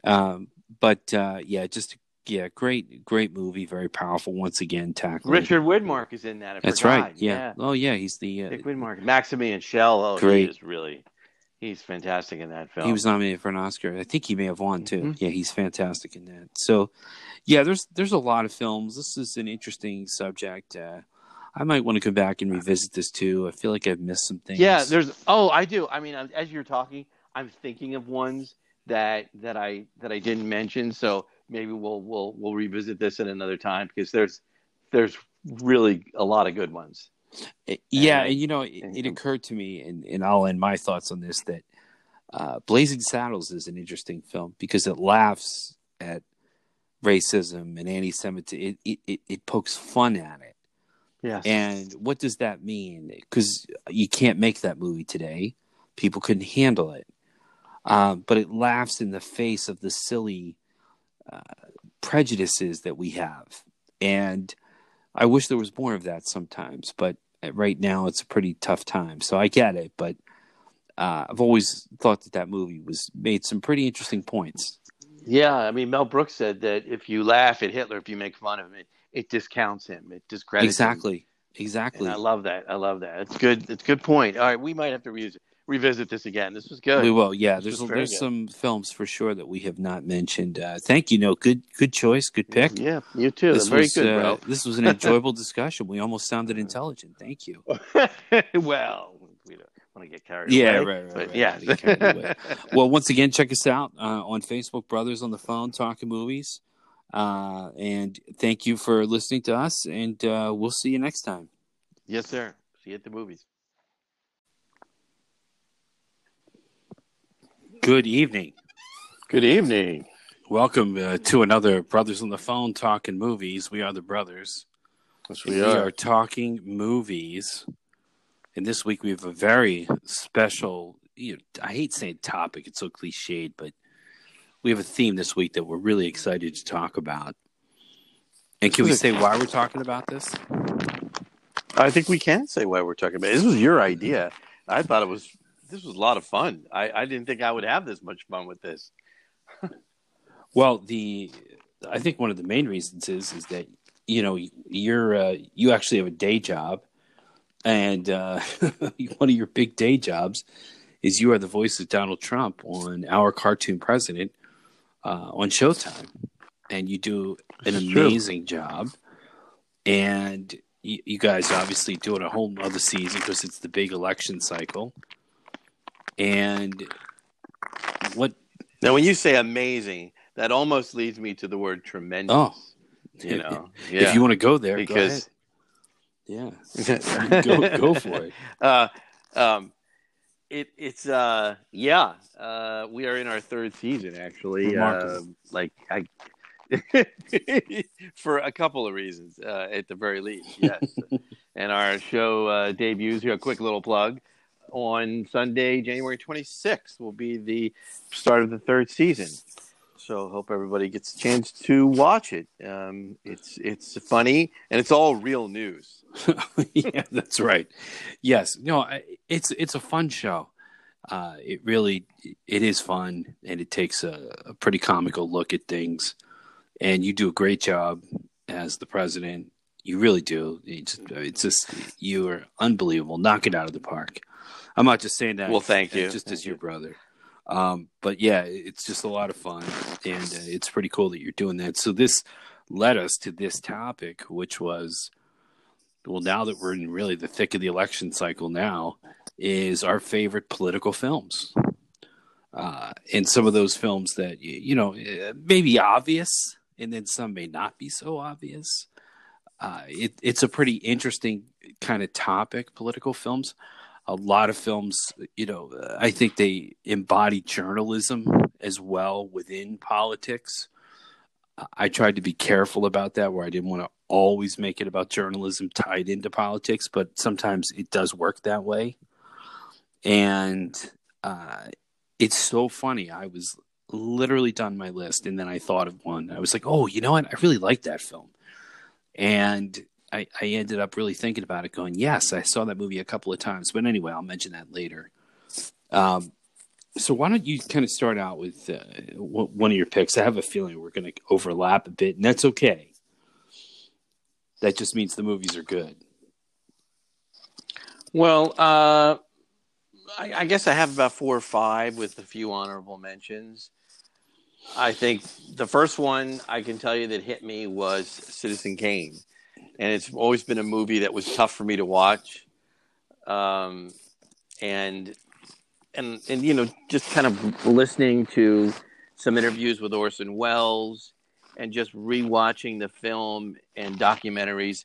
Um, but uh, yeah, just yeah, great, great movie. Very powerful. Once again, tackling.
Richard Widmark is in that. I
That's
forgot.
right. Yeah. Oh yeah, he's the. Uh,
Dick Widmark, Maximilian Schell. Oh,
Great.
he is really, he's fantastic in that film.
He was nominated for an Oscar. I think he may have won too.
Mhm.
Yeah, he's fantastic in that. So, yeah, there's there's a lot of films. This is an interesting subject. Uh, I might want to come back and revisit this too. I feel like I've missed some things.
Yeah, there's. Oh, I do. I mean, as you're talking, I'm thinking of ones that that I that I didn't mention. So maybe we'll we'll we'll revisit this at another time because there's there's really a lot of good ones.
Uh, yeah,
And-
you know, it, it occurred to me, and, and I'll end my thoughts on this that uh, Blazing Saddles is an interesting film because it laughs at racism and anti-Semitism. It, it, it, it pokes fun at it.
Yes.
And what does that mean? Because you can't make that movie today. People couldn't handle it. Um, but it laughs in the face of the silly uh, prejudices that we have. And I wish there was more of that sometimes. But right now, it's a pretty tough time. So I get it. But uh, I've always thought that that movie was made some pretty interesting points.
Yeah, I mean, Mel Brooks said that if you laugh at Hitler, if you make fun of him, it, it discounts him. It discredits him.
Exactly. Exactly.
I love that. I love that. It's good. It's a good point. All right, we might have to re- revisit this again. This was good.
We will, yeah.
This
There's there's
good.
some films for sure that we have not mentioned. Uh, thank you, no, good good choice, good pick.
Yeah, you too.
This
Very
was
good,
uh,
bro.
this was an *laughs* enjoyable discussion. We almost sounded intelligent. Thank you. *laughs*
well, we don't want to get carried
Yeah,
away.
right, right, right.
yeah.
Not to get carried away. *laughs* Well, once again, check us out uh, on Facebook, Brothers on the Phone, talking movies. Uh, and thank you for listening to us. And uh, we'll see you next time.
yes, sir. See you at the movies.
Good evening.
Good evening.
Welcome uh, to another Brothers on the Phone talking movies. We are the brothers.
Yes,
we are.
we
are.
are.
talking movies. And this week we have a very special, you know, I hate saying topic, it's so cliched, but we have a theme this week that we're really excited to talk about. And can we say why we're talking about this?
I think we can say why we're talking about it. This was your idea. I thought it was this was a lot of fun. I, I didn't think I would have this much fun with this. *laughs*
Well, the I think one of the main reasons is is that you know you're uh, you actually have a day job, and uh, *laughs* one of your big day jobs is you are the voice of Donald Trump on our cartoon president uh, on Showtime, and you do an
This is true.
amazing job. And you, you guys obviously doing a whole other season because it's the big election cycle. And what
Now, when you say amazing, that almost leads me to the word tremendous.
Oh.
you know, *laughs*
if you want to go there,
Because-
go yeah, *laughs* go go for it.
uh, um, it it's uh yeah uh we are in our third season actually uh, like I *laughs* for a couple of reasons uh, at the very least yes and our show uh, debuts here a quick little plug on Sunday January 26th will be the start of the third season so hope everybody gets a chance to watch it um, it's it's funny and it's all real news *laughs*
yeah, that's right. Yes, no, it's it's a fun show. Uh, it really it is fun, and it takes a, a pretty comical look at things. And you do a great job as the president. You really do. It's it's just you are unbelievable. Knock it out of the park. I'm not just saying that.
Well, thank you.
Just as your
you.
brother. Um, but yeah, it's just a lot of fun, and uh, it's pretty cool that you're doing that. So this led us to this topic, which was well, now that we're in really the thick of the election cycle now, is our favorite political films. Uh, and some of those films that, you know, eh, may be obvious, and then some may not be so obvious. Uh, it, it's a pretty interesting kind of topic, political films. A lot of films, you know, uh, I think they embody journalism as well within politics. I- tried to be careful about that, where I didn't want to always make it about journalism tied into politics, but sometimes it does work that way. And uh, it's so funny. I was literally done my list, and then I thought of one. I was like, "Oh, you know what? I really like that film," and I, I ended up really thinking about it, going, "Yes, I saw that movie a couple of times." But anyway, I'll mention that later. Um, so why don't you kind of start out with uh, one of your picks? I have a feeling we're going to overlap a bit, and that's okay. That just means the movies are good.
Well, uh, I, I guess I have about four or five with a few honorable mentions. I think the first one I can tell you that hit me was Citizen Kane, and it's always been a movie that was tough for me to watch, um, and and and you know just kind of listening to some interviews with Orson Welles and just rewatching the film and documentaries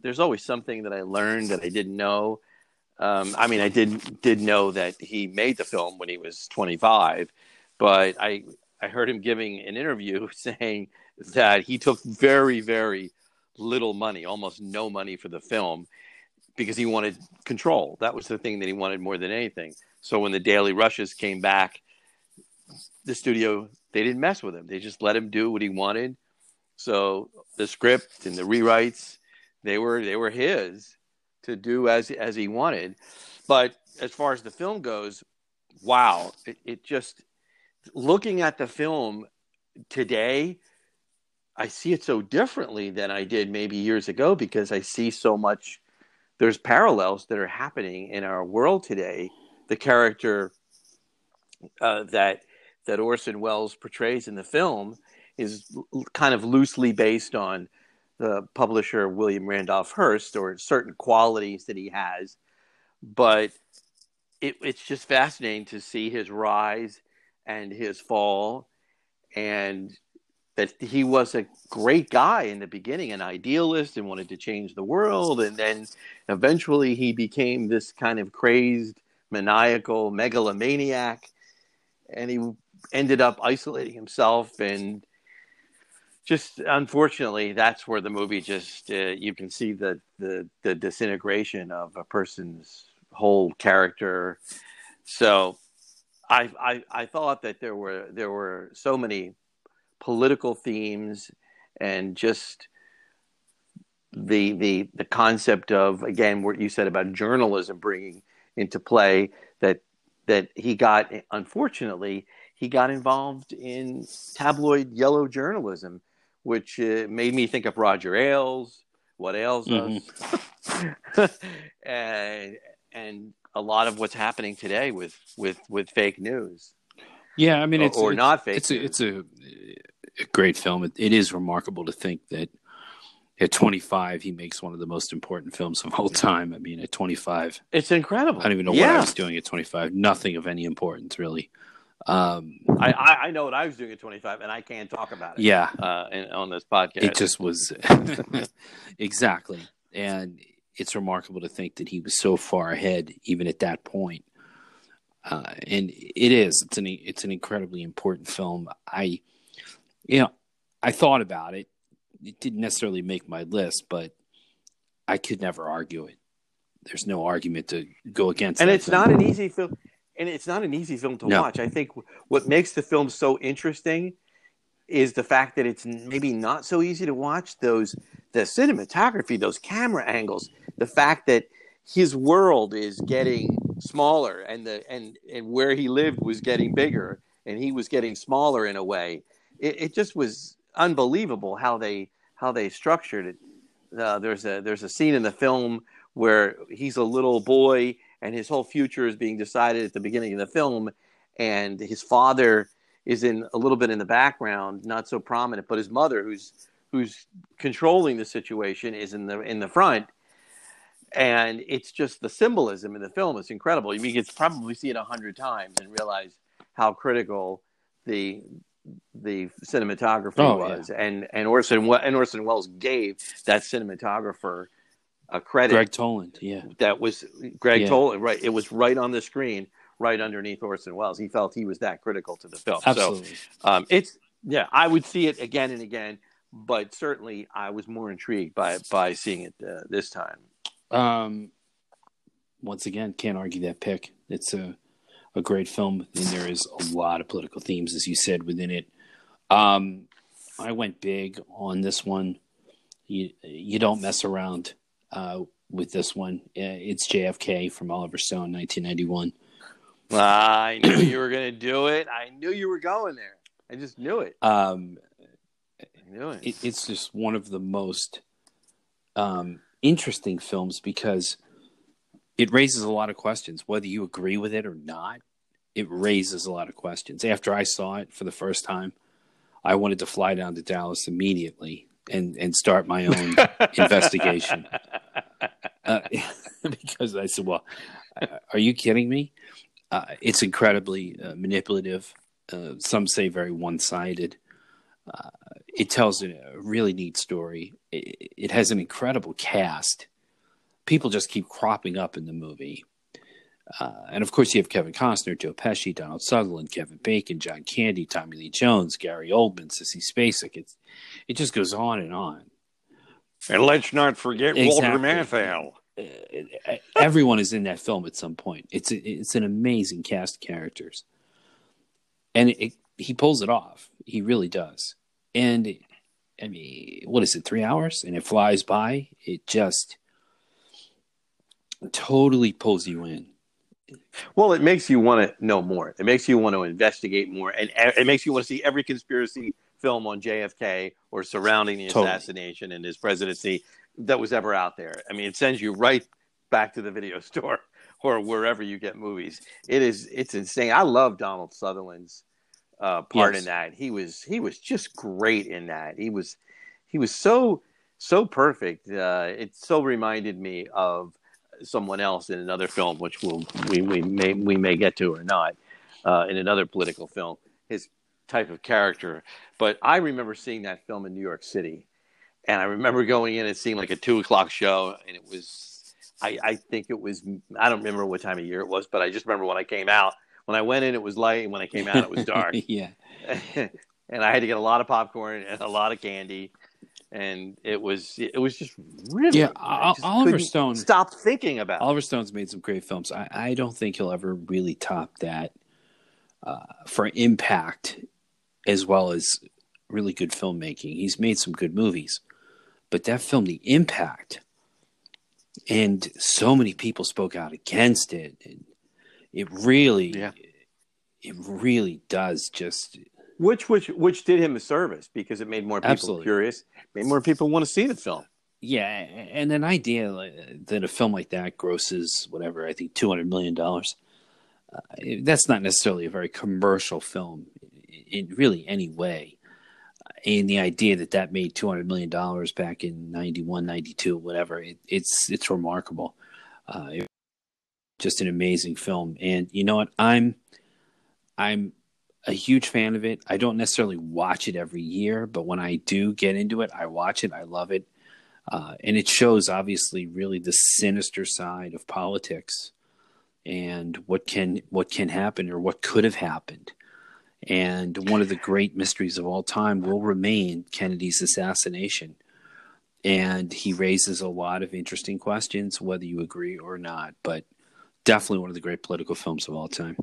there's always something that I learned that I didn't know. Um, I mean, I did did know that he made the film when he was 25, but I I heard him giving an interview *laughs* saying that he took very very little money, almost no money for the film, because he wanted control. That was the thing that he wanted more than anything. So when the Daily Rushes came back, the studio they didn't mess with him. They just let him do what he wanted. So the script and the rewrites they were they were his to do as as he wanted. But as far as the film goes, wow, it, it just looking at the film today, I see it so differently than I did maybe years ago because I see so much. There's parallels that are happening in our world today. The character uh, that that Orson Welles portrays in the film is l- kind of loosely based on the publisher William Randolph Hearst or certain qualities that he has, but it, it's just fascinating to see his rise and his fall, and that he was a great guy in the beginning, an idealist, and wanted to change the world, and then eventually he became this kind of crazed, maniacal megalomaniac, and he ended up isolating himself. And just unfortunately that's where the movie just uh, you can see the, the the disintegration of a person's whole character. So I, I i thought that there were there were so many political themes and just the the the concept of again what you said about journalism bringing into play that that he got unfortunately he got involved in tabloid yellow journalism which uh, made me think of Roger Ailes, what ails mm-hmm. us, *laughs* and and a lot of what's happening today with with with fake news.
Yeah, I mean, it's
or,
it's,
not fake.
It's a, it's a, a great film. It, it is remarkable to think that at 25 he makes one of the most important films of all time. I mean, at 25,
it's incredible.
I don't even know yeah. what I was doing at 25. Nothing of any importance, really. Um,
I, I, know what I was doing at 25, and I can't talk about it.
Yeah,
uh, in, on this podcast,
it just was *laughs* exactly, and it's remarkable to think that he was so far ahead, even at that point. Uh, and it is it's an it's an incredibly important film. I, you know, I thought about it. It didn't necessarily make my list, but I could never argue it. There's no argument to go against.
And it's not an easy film and it's not an easy film to no. watch. I think what makes the film so interesting is the fact that it's maybe not so easy to watch. Those the cinematography, those camera angles, the fact that his world is getting smaller, and the and and where he lived was getting bigger, and he was getting smaller in a way. It, it just was unbelievable how they how they structured it. Uh, there's a there's a scene in the film where he's a little boy and his whole future is being decided at the beginning of the film and his father is in a little bit in the background not so prominent but his mother who's who's controlling the situation is in the in the front and it's just the symbolism in the film is incredible you mean you could probably see it a hundred times and realize how critical the the cinematography oh, was yeah. and and Orson and Orson Welles gave that cinematographer a credit.
Gregg Toland, yeah.
That was Gregg yeah. Toland, right? It was right on the screen, right underneath Orson Welles. He felt he was that critical to the film.
Absolutely.
So, um, it's yeah, I would see it again and again, but certainly I was more intrigued by by seeing it uh, this time.
Um, once again, can't argue that pick. It's a a great film, and there is a lot of political themes, as you said, within it. Um, I went big on this one. You you don't mess around uh, with this one. Uh, it's JFK from Oliver Stone, 1991.
I knew you were going to do it. I knew you were going there. I just knew it.
Um,
I knew it.
it. It's just one of the most um, interesting films because it raises a lot of questions, whether you agree with it or not. It raises a lot of questions. After I saw it for the first time, I wanted to fly down to Dallas immediately and and start my own *laughs* investigation uh, *laughs* because I said, "Well, are you kidding me?" Uh, it's incredibly uh, manipulative. Uh, some say very one-sided. Uh, it tells a really neat story. It, it, has an incredible cast. People just keep cropping up in the movie. Uh, and of course, you have Kevin Costner, Joe Pesci, Donald Sutherland, Kevin Bacon, John Candy, Tommy Lee Jones, Gary Oldman, Sissy Spacek. It's, it just goes on and on.
And let's not forget exactly. Walter Matthau.
Uh, everyone is in that film at some point. It's a, it's an amazing cast of characters, and it, it, he pulls it off. He really does. And I mean, what is it? Three hours, and it flies by. It just totally pulls you in.
Well, it makes you want to know more. It makes you want to investigate more, and it makes you want to see every conspiracy film on JFK or surrounding the totally. assassination and his presidency that was ever out there. I mean, it sends you right back to the video *laughs* store or wherever you get movies. It is it's insane. I love Donald Sutherland's uh, part yes. in that. He was he was just great in that. He was he was so so perfect. Uh, it so reminded me of someone else in another film, which we'll, we we may we may get to or not uh, in another political film. His type of character. But I remember seeing that film in New York City, and I remember going in and seeing like a two o'clock show, and it was. I, I think it was I don't remember what time of year it was, but I just remember when I came out when I went in, it was light, and when I came out, it was dark. *laughs*
yeah. *laughs*
and I had to get a lot of popcorn and a lot of candy, and it was it was just really
Yeah,
just
Oliver Stone-
Stop thinking about. it.
Oliver Stone's made some great films. I, I don't think he'll ever really top that uh, for impact as well as really good filmmaking. He's made some good movies, but that film, The Impact, and so many people spoke out against it. And it really,
Yeah.
it really does just
Which which which did him a service because it made more people
Absolutely.
curious, made more people want to see the film.
Yeah, and an idea that a film like that grosses whatever I think two hundred million dollars. Uh, that's not necessarily a very commercial film in really any way. And the idea that that made two hundred million dollars back in 91, 92, whatever, it, it's it's remarkable. Uh, it- just an amazing film, and you know what? I'm I'm a huge fan of it. I don't necessarily watch it every year, but when I do get into it, I watch it. I love it. Uh, and it shows obviously really the sinister side of politics and what can what can happen or what could have happened. And one of the great mysteries of all time will remain Kennedy's assassination. And he raises a lot of interesting questions, whether you agree or not. But definitely one of the great political films of all time.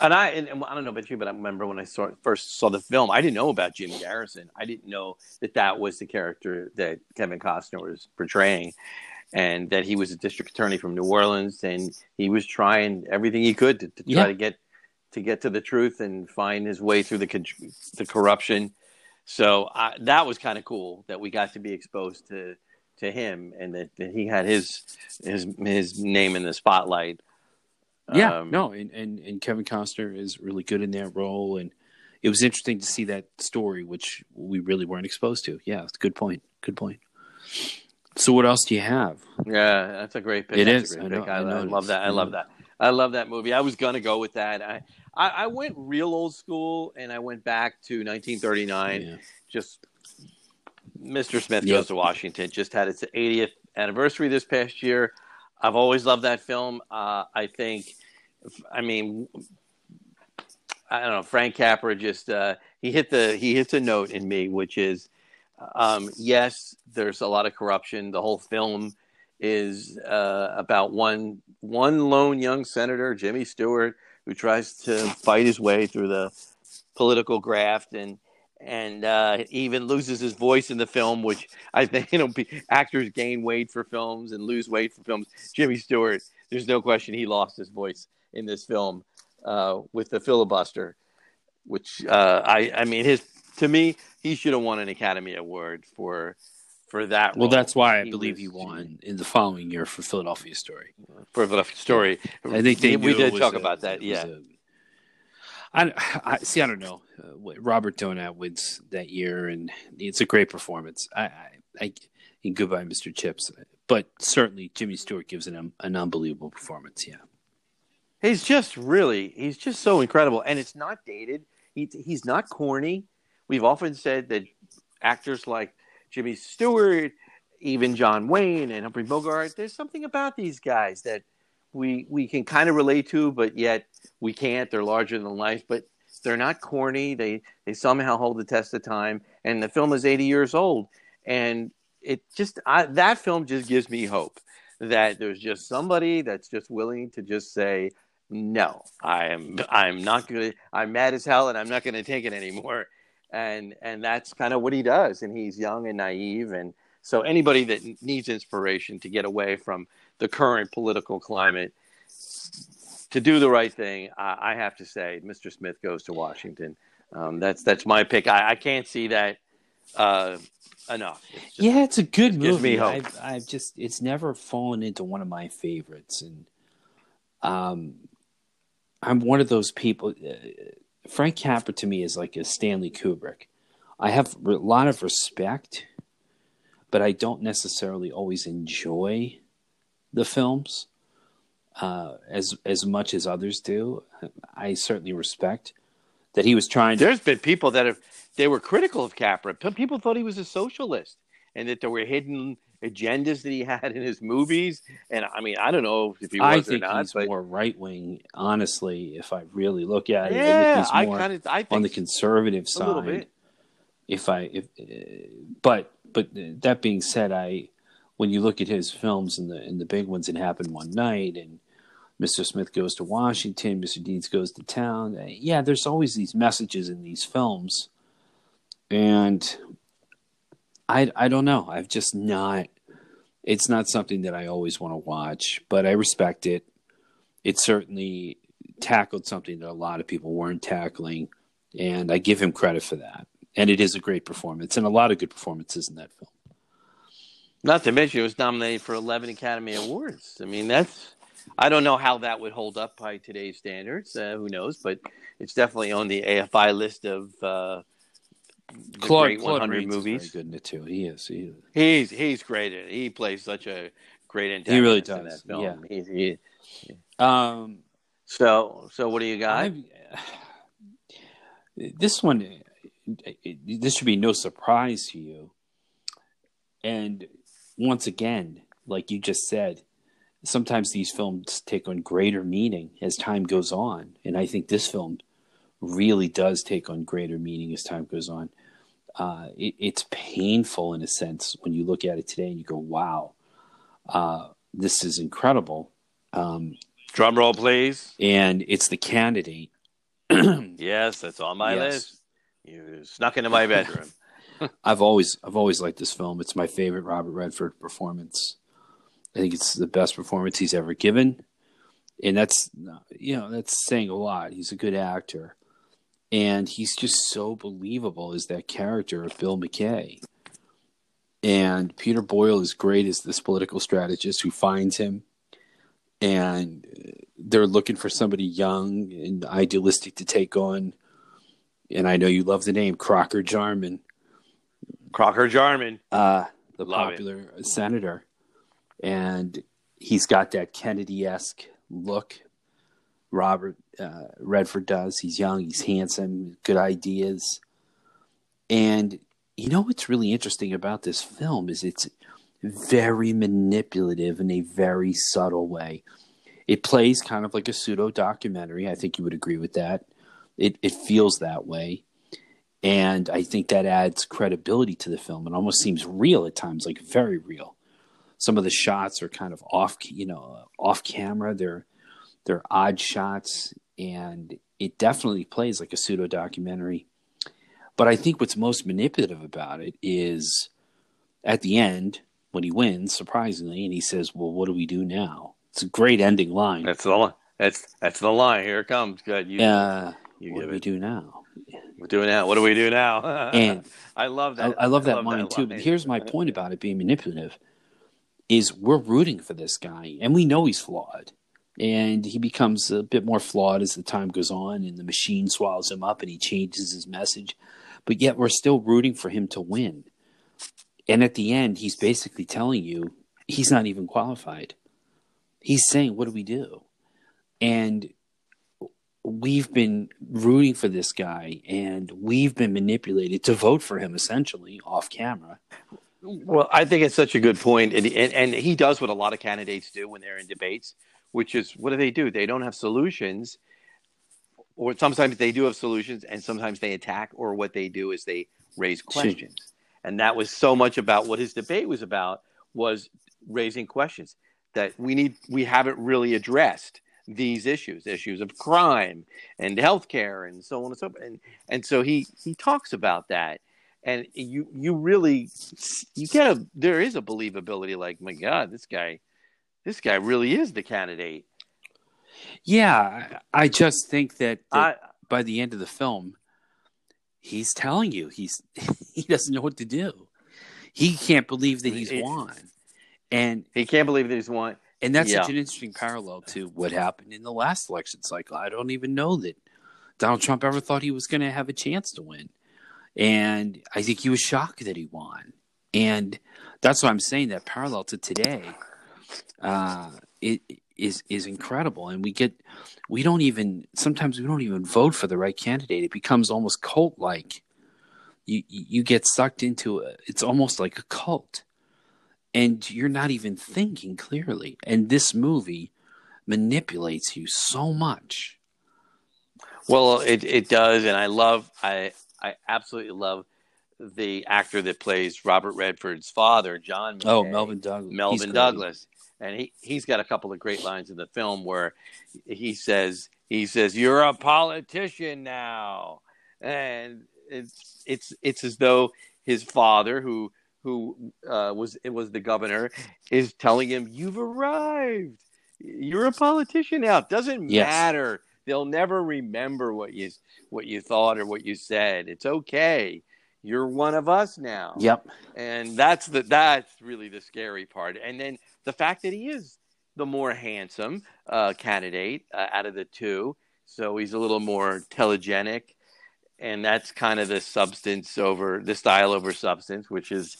And I and, and I don't know about you, but I remember when I saw first saw the film, I didn't know about Jim Garrison. I didn't know that that was the character that Kevin Costner was portraying, and that he was a district attorney from New Orleans, and he was trying everything he could to, to try
Yeah.
to get to get to the truth and find his way through the the corruption. So I, that was kind of cool that we got to be exposed to to him, and that, that he had his his his name in the spotlight.
Yeah,
Um,
no, and, and and Kevin Costner is really good in that role, and it was interesting to see that story, which we really weren't exposed to. Yeah, it's a good point. Good point. So, what else do you have?
Yeah, that's a great pick.
It
That's
is. I know-. I
I, I love that. I
I
love that. I love that movie. I was gonna go with that. I, I, I went real old school, and I went back to 1939.
Yeah.
Just Mr. Smith
Yep.
Goes to Washington just had its 80th anniversary this past year. I've always loved that film. Uh, I think, I mean, I don't know. Frank Capra just uh, he hit the he hits a note in me, which is um, yes, there's a lot of corruption. The whole film is uh, about one one lone young senator, Jimmy Stewart, who tries to fight his way through the political graft and and uh, even loses his voice in the film, which I think *laughs* you know actors gain weight for films and lose weight for films. Jimmy Stewart, there's no question he lost his voice in this film uh, with the filibuster, which uh, I I mean his to me he should have won an Academy Award for for that.
Well,
role.
that's why I
He
believe
was-
he won in the following year for Philadelphia Story.
for the story.
I think they
we did talk
a-
about that. Yeah,
I, I see. I don't know. Uh, Robert Donat wins that year, and it's a great performance. I, I, I Goodbye, Mr. Chips, but certainly Jimmy Stewart gives an an unbelievable performance. Yeah,
he's just really he's just so incredible, and it's not dated. He, he's not corny. We've often said that actors like Jimmy Stewart, even John Wayne and Humphrey Bogart, there's something about these guys that we we can kind of relate to, but yet we can't. They're larger than life, but they're not corny. They they somehow hold the test of time. And the film is 80 years old, and it just I, that film just gives me hope that there's just somebody that's just willing to just say no i am i'm not gonna i'm mad as hell and i'm not gonna take it anymore and and that's kind of what he does and he's young and naive and so anybody that needs inspiration to get away from the current political climate to do the right thing i, I have to say mr smith goes to washington um, that's that's my pick i, I can't see that uh, enough It's just-
yeah, it's a good movie.
me hope.
I've, I've just it's never fallen into one of my favorites, and um, I'm one of those people. Uh, Frank Capra to me is like a Stanley Kubrick. I have a lot of respect, but I don't necessarily always enjoy the films uh, as as much as others do. I certainly respect that he was trying to.
There's been people that have they were critical of Capra. People thought he was a socialist, and that there were hidden agendas that he *laughs* had in his movies. And I mean, I don't know if he was
I
or
think
not,
he's
but
more right wing. Honestly, if I really look at it,
yeah, I kind of I think
on the conservative
a little
side.
bit.
If I, if, uh, but but that being said, I when you look at his films and the and the big ones, it happened one night, and Mr. Smith goes to Washington, Mr. Deeds goes to town. Uh, Yeah, there's always these messages in these films, and I I don't know. I've just not. It's not something that I always want to watch, but I respect it. It certainly tackled something that a lot of people weren't tackling, and I give him credit for that. And it is a great performance, and a lot of good performances in that film.
Not to mention, it was nominated for 11 Academy Awards. I mean, that's. I don't know how that would hold up by today's standards. Uh, who knows? But it's definitely on the AFI list of uh, the great 100
Rains
movies.
very good in it too. He is. He is.
He's he's great. He plays such a great antagonist
He really
in that
does,
film.
yeah.
He's- he-
Um,
so so what do you got?
I've, this one, this should be no surprise to you. And once again, like you just said, sometimes these films take on greater meaning as time goes on. And I think this film really does take on greater meaning as time goes on. Uh, it, it's painful in a sense when you look at it today and you go, wow, uh, this is incredible. Um,
Drum roll, please.
and it's the candidate. *clears throat*
Yes, that's on my
Yes.
list. You snuck into my bedroom. *laughs*
I've always I've always liked this film. It's my favorite Robert Redford performance. I think it's the best performance he's ever given, and that's you know that's saying a lot. He's a good actor, and he's just so believable as that character of Bill McKay. And Peter Boyle is great as this political strategist who finds him, and they're looking for somebody young and idealistic to take on. And I know you love the name Crocker Jarmon
Crocker Jarmon.
uh, the
Love it.
popular senator, and he's got that Kennedy esque look. Robert uh, Redford does. He's young, he's handsome, good ideas, and you know what's really interesting about this film is it's very manipulative in a very subtle way. It plays kind of like a pseudo documentary. I think you would agree with that. It it feels that way and I think that adds credibility to the film. It almost seems real at times, like very real. Some of the shots are kind of off, you know, off camera. They're they're odd shots, and it definitely plays like a pseudo documentary. But I think what's most manipulative about it is at the end when he wins, surprisingly, and he says, "Well, what do we do now?" It's a great ending line.
That's the line. That's that's the line. Here it comes. Good. You,
uh,
you
what do we
it.
do now?
We're doing that. What do we do now? *laughs*
And
I love
I,
that.
I love that line too. But here's my point about it being manipulative: is we're rooting for this guy, and we know he's flawed, and he becomes a bit more flawed as the time goes on, and the machine swallows him up, and he changes his message. But yet, we're still rooting for him to win. And at the end, he's basically telling you he's not even qualified. He's saying, "What do we do?" And we've been rooting for this guy and we've been manipulated to vote for him essentially off camera.
Well, I think it's such a good point, and, and and he does what a lot of candidates do when they're in debates, which is what do they do? They don't have solutions, or sometimes they do have solutions, and sometimes they attack, or what they do is they raise questions, and that was so much about what his debate was about was raising questions that we need we haven't really addressed these issues issues of crime and healthcare and so on and so forth and and so he he talks about that. And you you really you get a there is a believability like my god this guy this guy really is the candidate.
Yeah, I I just think that, that
I,
by the end of the film, he's telling you he's *laughs* he doesn't know what to do. He can't believe that he's
It-
won, and
he can't believe that he's won
and that's
Yeah.
such an interesting parallel to what happened in the last election cycle. I don't even know that Donald Trump ever thought he was going to have a chance to win, and I think he was shocked that he won, and that's why I'm saying that parallel to today, uh, it is is incredible, and we get we don't even sometimes we don't even vote for the right candidate. It becomes almost cult like you you get sucked into a, it's almost like a cult, and you're not even thinking clearly. And this movie manipulates you so much.
Well, it it does, and I love I I absolutely love the actor that plays Robert Redford's father, John.
Oh, Melvyn Douglas. Melvyn.
Douglas, and he he's got a couple of great lines in the film where he says he says you're a politician now, and it's it's it's as though his father who who uh, was it was the governor is telling him you've arrived, you're a politician now. It doesn't
Yes.
matter. They'll never remember what you what you thought or what you said. It's okay. You're one of us now
Yep.
and that's the that's really the scary part. And then the fact that he is the more handsome uh, candidate uh, out of the two, so he's a little more telegenic, and that's kind of the substance over the style over substance, which is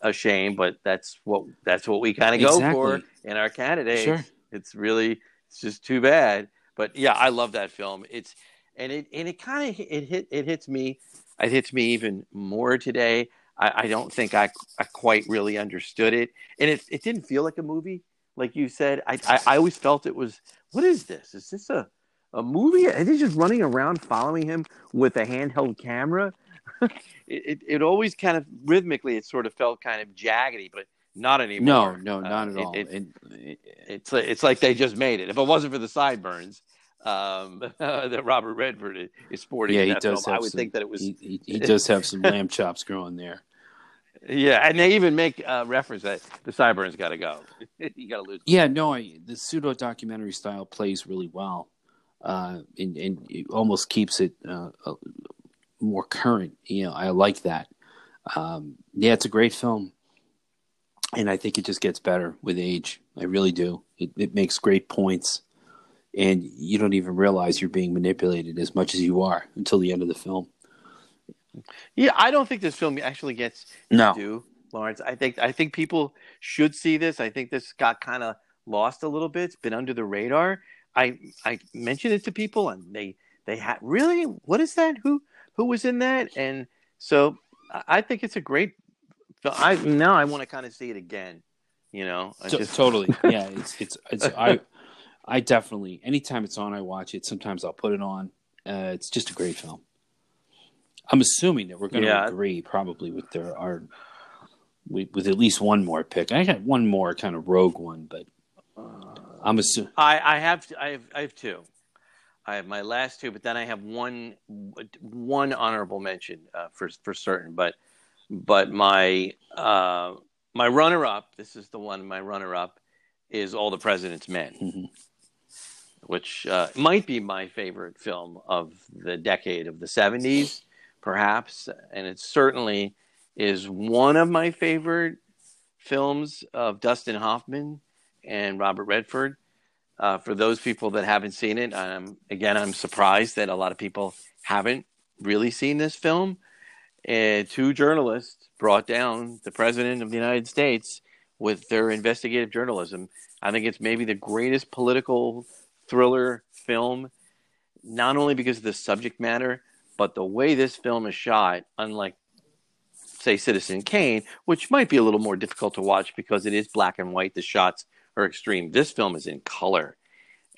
a shame, but that's what that's what we kind of go for in our candidates.
Sure.
It's really it's just too bad. But yeah, I love that film. It's and it and it kind of it hit it hits me. It hits me even more today. I, I don't think I I quite really understood it, and it it didn't feel like a movie, like you said. I I, I always felt it was. What is this? Is this a a movie? Are they just running around following him with a handheld camera? *laughs* it, it it always kind of rhythmically, it sort of felt kind of jaggedy, but not
No,
anymore.
no,
no,
not at
it-
all.
it-
and it,
it's it's like they just made it. If it wasn't for the sideburns um, *laughs* that Robert Redford is, sporting,
yeah, he does
film, I would
some,
think that it was.
he, he, he does have some *laughs* lamb chops growing there.
Yeah, and they even make uh, reference that the sideburns got to go. you got to lose.
Yeah, no, I, the pseudo documentary style plays really well, uh, and, and it almost keeps it uh, uh, more current. You know, I like that. Um, yeah, it's a great film, and I think it just gets better with age. I really do. It, it makes great points, and you don't even realize you're being manipulated as much as you are until the end of the film.
Yeah, I don't think this film actually gets
No,
due, Lawrence. I think I think people should see this. I think this got kind of lost a little bit. It's been under the radar. I I mentioned it to people, and they they had really what is that? Who who was in that? And so I think it's a great. I now I want to kind of see it again. You know,
To-
just-
totally. *laughs* Yeah, it's it's it's I I definitely anytime it's on, I watch it. Sometimes I'll put it on. Uh, it's just a great film. I'm assuming that we're going to
Yeah.
agree probably with their our with, with at least one more pick. I got one more kind of rogue one, but I'm assuming.
I, I have I have I have two. I have my last two, but then I have one one honorable mention uh, for for certain. But but my uh, my runner up. This is the one. My runner up is All the President's Men,
Mhm.
which uh, might be my favorite film of the decade of the seventies, perhaps, and it certainly is one of my favorite films of Dustin Hoffman and Robert Redford. Uh, for those people that haven't seen it, um, again, I'm surprised that a lot of people haven't really seen this film. Uh, two journalists brought down the president of the United States with their investigative journalism. I think it's maybe the greatest political thriller film, not only because of the subject matter, but the way this film is shot, unlike, say, Citizen Kane, which might be a little more difficult to watch because it is black and white. The shots are extreme. This film is in color.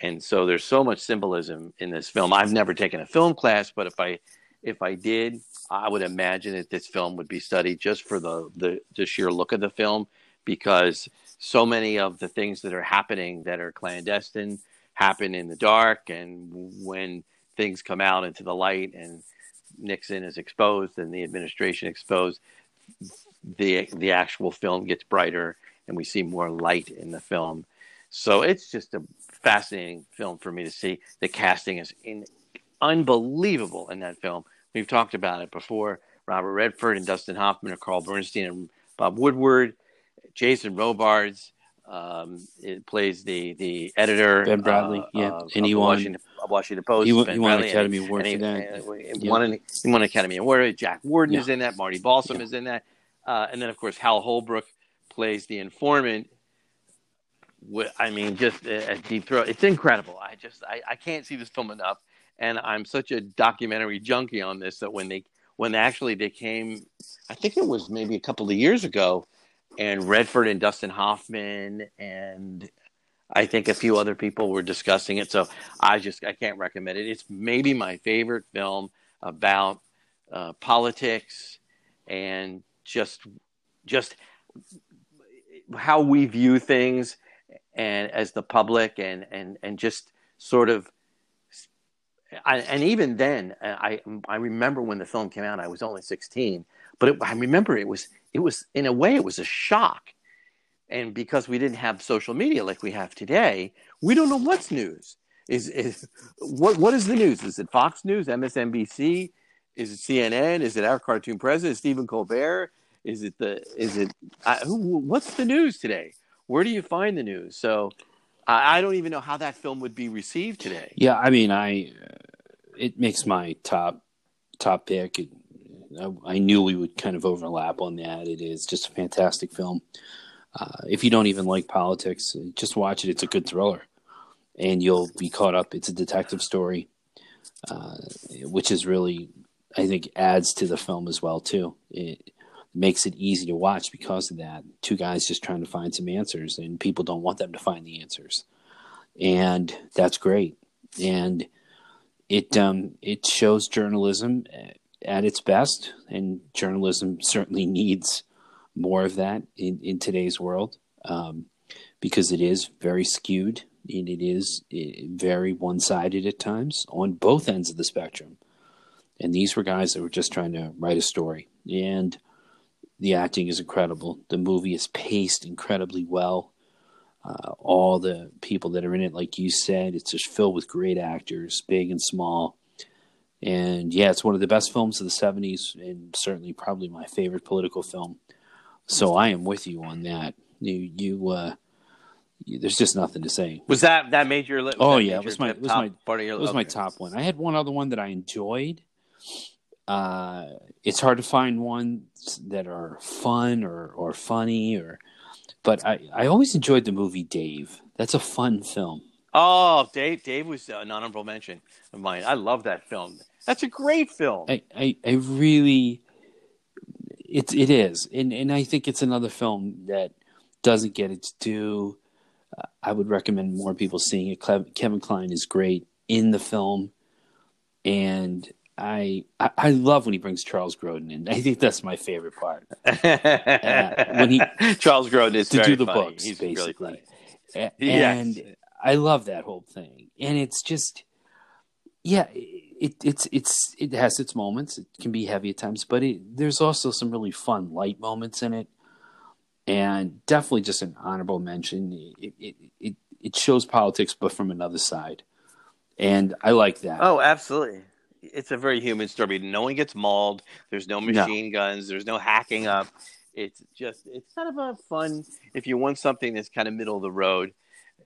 And so there's so much symbolism in this film. I've never taken a film class, but if I if I did, I would imagine that this film would be studied just for the, the, the sheer look of the film because so many of the things that are happening that are clandestine happen in the dark and when things come out into the light and Nixon is exposed and the administration exposed the the actual film gets brighter and we see more light in the film. So it's just a fascinating film for me to see. The casting is in, unbelievable in that film. We've talked about it before. Robert Redford and Dustin Hoffman, or Carl Bernstein and Bob Woodward, Jason Robards. Um, it plays the the editor
Ben Bradlee,
uh,
yeah.
of,
And he
the
won-
Washington, Washington Post.
He won, he won an Academy
and
Award
he,
for that.
and he
Yeah.
won an he won Academy Award. Jack Warden
Yeah.
is in that. Marty Balsam
Yeah.
is in that. Uh, and then of course Hal Holbrook plays the informant. I mean, just a, deep throat. It's incredible. I just I, I can't see this film enough, and I'm such a documentary junkie on this that when they when actually they came. I think it was maybe a couple of years ago, and Redford and Dustin Hoffman and I think a few other people were discussing it. So I just I can't recommend it. It's maybe my favorite film about uh, politics and just just how we view things and as the public and and and just sort of I, and even then I I remember when the film came out I was only 16 but it, I remember it was it was in a way it was a shock. And because we didn't have social media like we have today we don't know what's news. Is is what what is the news? Is it Fox News MSNBC is it CNN is it our cartoon president Stephen Colbert is it the is it I, who, what's the news today where do you find the news so I, I don't even know how that film would be received today
Yeah, I mean, I it makes my top top pick. It, I, I knew we would kind of overlap on that. It is just a fantastic film. Uh, if you don't even like politics, just watch it. It's a good thriller, and you'll be caught up. It's a detective story, uh, which is really, I think, adds to the film as well too. It makes it easy to watch because of that. Two guys just trying to find some answers, and people don't want them to find the answers, and that's great. And it um, it shows journalism at its best, and journalism certainly needs more of that in, in today's world um, because it is very skewed and it is eh, very one sided at times on both ends of the spectrum. And these were guys that were just trying to write a story. And the acting is incredible. The movie is paced incredibly well. Uh, all the people that are in it, like you said, it's just filled with great actors, big and small. And yeah, it's one of the best films of the 70s and certainly probably my favorite political film. So I am with you on that. You, you, uh, you, there's just nothing to say.
was that that made your li-
Oh, yeah, it was my- it was my-
part of your
It was my top one. I had one other one that I enjoyed. Uh, it's hard to find ones that are fun or, or funny or, but I, I always enjoyed the movie Dave. That's a fun film.
Oh, Dave! Dave was an honorable mention of mine. I love that film. That's a great film.
I, I, I really, it, it is. And, and I think it's another film that doesn't get its due. Uh, I would recommend more people seeing it. Kevin Kline is great in the film. And I, I, I love when he brings Charles Grodin in. *laughs* I think that's my favorite part. *laughs* Uh, when he- *laughs*
Charles Grodin is
to do the
funny.
books,
He's really
basically.
funny.
A-
Yes.
And I love that whole thing. And it's just, yeah, it, it's it's it has its moments. It can be heavy at times, but it, there's also some really fun, light moments in it. And definitely just an honorable mention. It it it, it shows politics, but from another side. And I like that.
Oh, absolutely. It's a very human story. No one gets mauled. There's no machine guns. There's no hacking up. It's just it's kind of a fun if you want something that's kind of middle of the road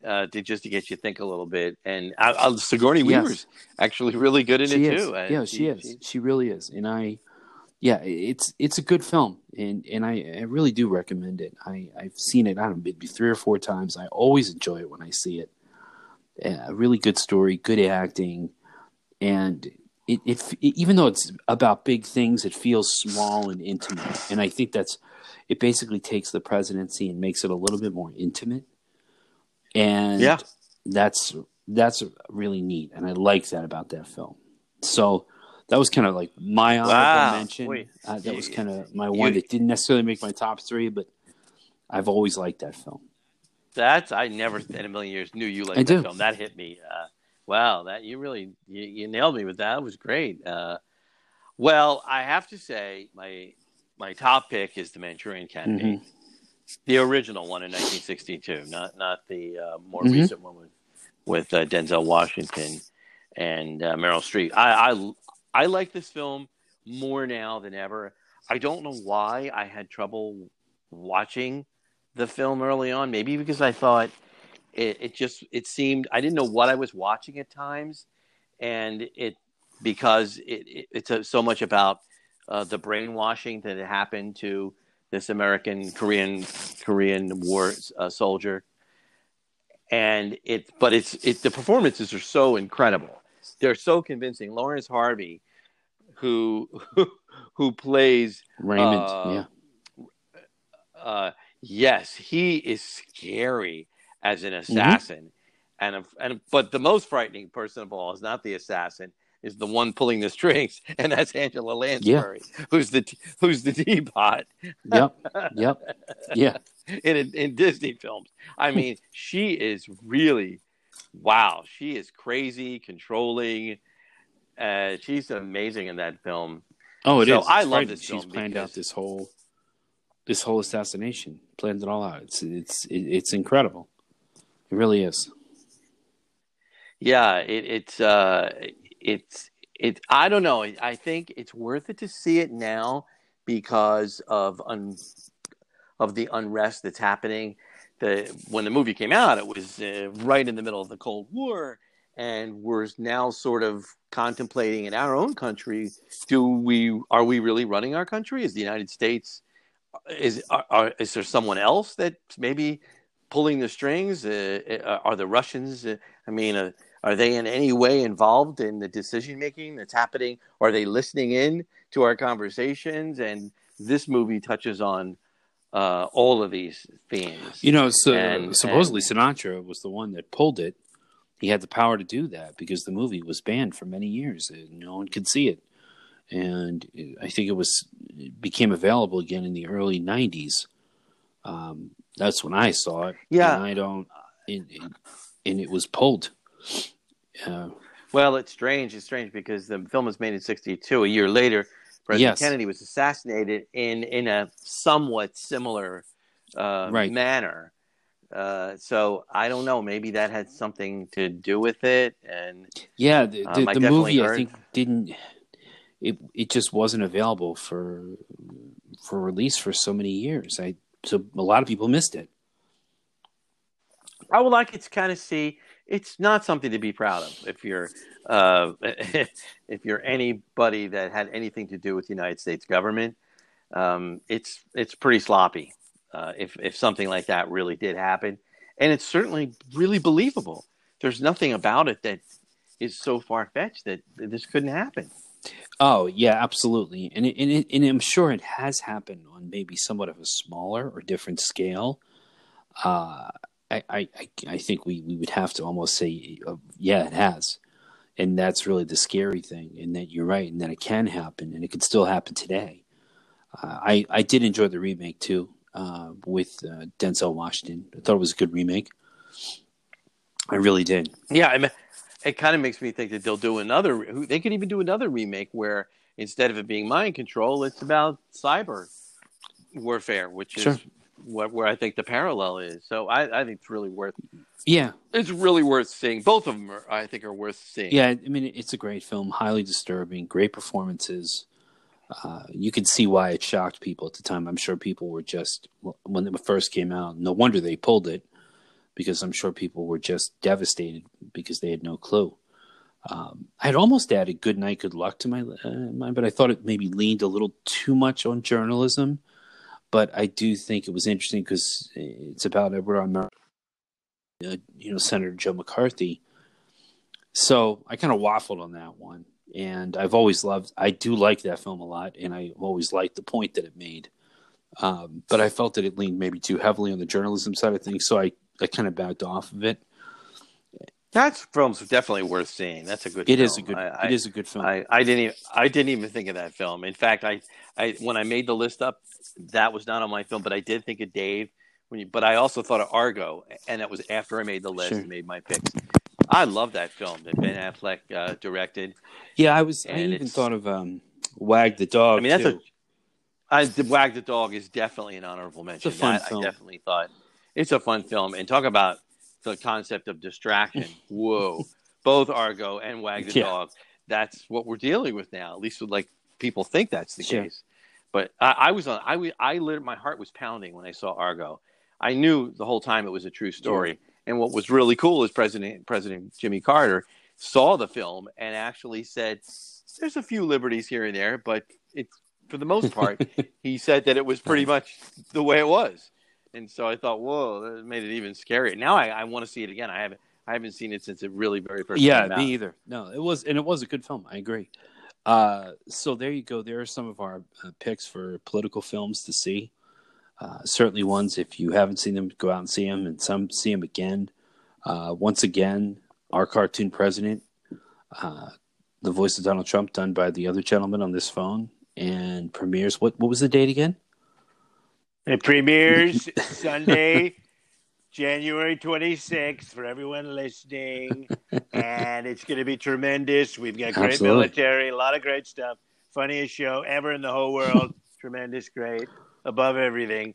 uh, to just to get you think a little bit. And uh, uh, Sigourney
Yes.
Weaver's actually really good in
she
it
is.
too. Uh,
yeah, she, is. She really is. And I, yeah, it's it's a good film, and and I, I really do recommend it. I I've seen it. I don't know, maybe three or four times. I always enjoy it when I see it. A really good story, good acting, and it, it even though it's about big things, it feels small and intimate. And I think that's it. Basically, takes the presidency and makes it a little bit more intimate. And
Yeah.
that's that's really neat, and I like that about that film. So that was kind of like my honorable
Wow.
mention. Uh, that was kind of my
you-
one that didn't necessarily make my top three, but I've always liked that film.
That's I never in a million years knew you liked
I
that
do.
film. That hit me. Uh, wow, that you really you, you nailed me with that. It was great. Uh, well, I have to say my my top pick is the Manchurian Candidate,
Mm-hmm.
the original one in 1962, not not the uh, more
Mhm.
recent one with with uh, Denzel Washington and uh, Meryl Streep. I, I I like this film more now than ever. I don't know why I had trouble watching the film early on. Maybe because I thought it, it just it seemed I didn't know what I was watching at times, and it because it, it it's a, so much about uh, the brainwashing that had happened to this American Korean Korean war uh, soldier, and it but it's it the performances are so incredible. They're so convincing. Laurence Harvey, who *laughs* who plays
Raymond.
Uh,
yeah.
uh, yes, he is scary as
Mm-hmm.
an assassin, and a, and but the most frightening person of all is not the assassin, is the one pulling the strings, *laughs* and that's Angela Lansbury, who's the who's the *laughs* teapot
Yep. Yep. Yeah. *laughs*
in in Disney films. I mean, she is really wow. She is crazy, controlling. Uh, she's amazing in that film.
Oh, it is.
So
It's
I love this
She's planned
because-
out this whole this whole assassination. Planned it all out. It's it's it's incredible. It really is.
Yeah, it, it's uh, it's it. I don't know. I think it's worth it to see it now because of un, of the unrest that's happening. The when the movie came out, it was uh, right in the middle of the Cold War, and we're now sort of contemplating in our own country: Do we are we really running our country? Is the United States is are, are, is there someone else that maybe pulling the strings? Uh, uh, are the Russians? Uh, I mean, uh, are they in any way involved in the decision making that's happening? Are they listening in to our conversations? And this movie touches on uh, all of these themes.
You know, so
And-
supposedly
and-
Sinatra was the one that pulled it. He had the power to do that because the movie was banned for many years. and No one could see it, and I think it was it became available again in the early '90s. Um, that's when I saw it.
Yeah.
and I don't, and, and- and it was pulled. Uh,
Well, it's strange. It's strange because the film was made in '62. A year later, President
Yes.
Kennedy was assassinated in in a somewhat similar uh,
Right.
manner. Uh, so I don't know. Maybe that had something to do with it. And
Yeah, the,
Um,
the, the movie I think didn't. It it just wasn't available for for release for so many years. I so a lot of people missed it.
I would like it to kind of see. It's not something to be proud of if you're uh, *laughs* if you're anybody that had anything to do with the United States government. Um, it's it's pretty sloppy uh, if if something like that really did happen, and it's certainly really believable. There's nothing about it that is so far fetched that this couldn't happen.
Oh yeah, absolutely, and it, and it, and I'm sure it has happened on maybe somewhat of a smaller or different scale. Uh, I, I I think we we would have to almost say, uh, yeah, it has, and that's really the scary thing, and that you're right, and that it can happen, and it could still happen today. Uh, I I did enjoy the remake too, uh, with uh, Denzel Washington. I thought it was a good remake. I really did.
Yeah, I mean, it kind of makes me think that they'll do another. They could even do another remake where instead of it being mind control, it's about cyber warfare, which is what where I think the parallel is. So I, I think it's really worth.
Yeah,
It's really worth seeing. Both of them, are, I think, are worth seeing.
Yeah, I mean, it's a great film, highly disturbing, great performances. Uh, you can see why it shocked people at the time. I'm sure people were just when it first came out. No wonder they pulled it because I'm sure people were just devastated because they had no clue. Um, I had almost added "Good Night, Good Luck" to my uh, but I thought it maybe leaned a little too much on journalism. But I do think it was interesting because it's about Edward R. Murrow, uh, you know, Senator Joe McCarthy. So I kind of waffled on that one, and I've always loved. I do like that film a lot, and I always liked the point that it made. Um, but I felt that it leaned maybe too heavily on the journalism side of things, so I, I kind of backed off of it.
that film's definitely worth seeing. That's a good.
It
film.
is a good.
I, I,
it is a good film.
I, I didn't even I didn't even think of that film. In fact, I, I when I made the list up, that was not on my film, but I did think of Dave. When you, but I also thought of Argo, and that was after I made the list
Sure.
and made my picks. I love that film that Ben Affleck uh, directed.
yeah, I was. I
and
even
it's-
thought of um, Wag the Dog.
I mean, that's
too.
a I, the Wag the Dog is definitely an honorable mention.
It's a fun
That
film.
I definitely thought it's a fun film, and talk about the concept of distraction. *laughs* Whoa, both Argo and Wag the
Yeah.
Dog. That's what we're dealing with now. At least, with, like people think that's the
Sure.
case. But I, I was on. I, was- I lit, my heart was pounding when I saw Argo. I knew the whole time it was a true story. And what was really cool is President President Jimmy Carter saw the film and actually said, "There's a few liberties here and there, but it's for the most part." *laughs* he said that it was pretty much the way it was. And so I thought, whoa, that made it even scarier. Now I, I want to see it again. I haven't I haven't seen it since it really very first
yeah,
came out.
me either. No, it was, and it was a good film. I agree. Uh, so there you go. There are some of our uh, picks for political films to see. Uh, certainly ones if you haven't seen them, go out and see them, and some see them again. Uh, once again, our cartoon president, uh, the voice of Donald Trump, done by the other gentleman on this phone, and premieres. What what was the date again?
It premieres *laughs* Sunday, January 26th for everyone listening. and it's going to be tremendous. We've got great
Absolutely.
military, a lot of great stuff. Funniest show ever in the whole world. *laughs* tremendous, great, above everything.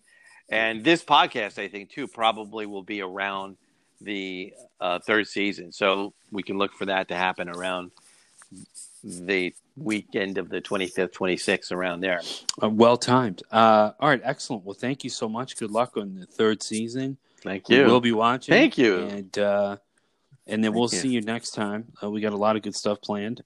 And this podcast, I think, too, probably will be around the uh, third season. So we can look for that to happen around the weekend of the 25th, 26th, around there.
Uh, well timed. Uh, all right, excellent. Well, thank you so much. Good luck on the third season.
Thank you.
We will be watching.
Thank you.
And uh, and then
Thank
we'll
you.
see you next time. Uh, we got a lot of good stuff planned.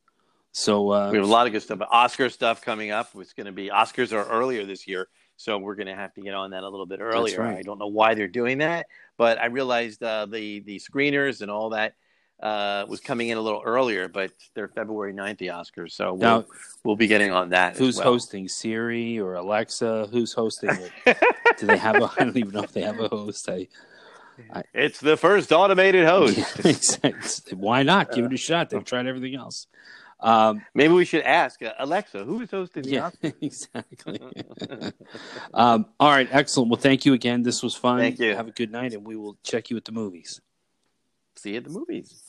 So uh,
we have a lot of good stuff. Oscar stuff coming up. It's going to be Oscars are earlier this year, so we're going to have to get on that a little bit earlier.
right.
I don't know why they're doing that, but I realized uh, the the screeners and all that uh, was coming in a little earlier. But they're February 9th, the Oscars, so we'll,
now,
we'll be getting on that. as
who's
well.
hosting Siri or Alexa? Who's hosting it? *laughs* Do they have a? I don't even know if they have a host. I,
It's the first automated host.
Yeah, *laughs* exactly. Why not? Give it a shot. They've tried everything else. Um,
Maybe we should ask uh, Alexa, who is hosting the
yeah,
Oscars? *laughs*
exactly. um, all right, excellent. Well, thank you again. This was fun.
Thank you.
Have a good night, and we will check you at the movies.
See you at the movies.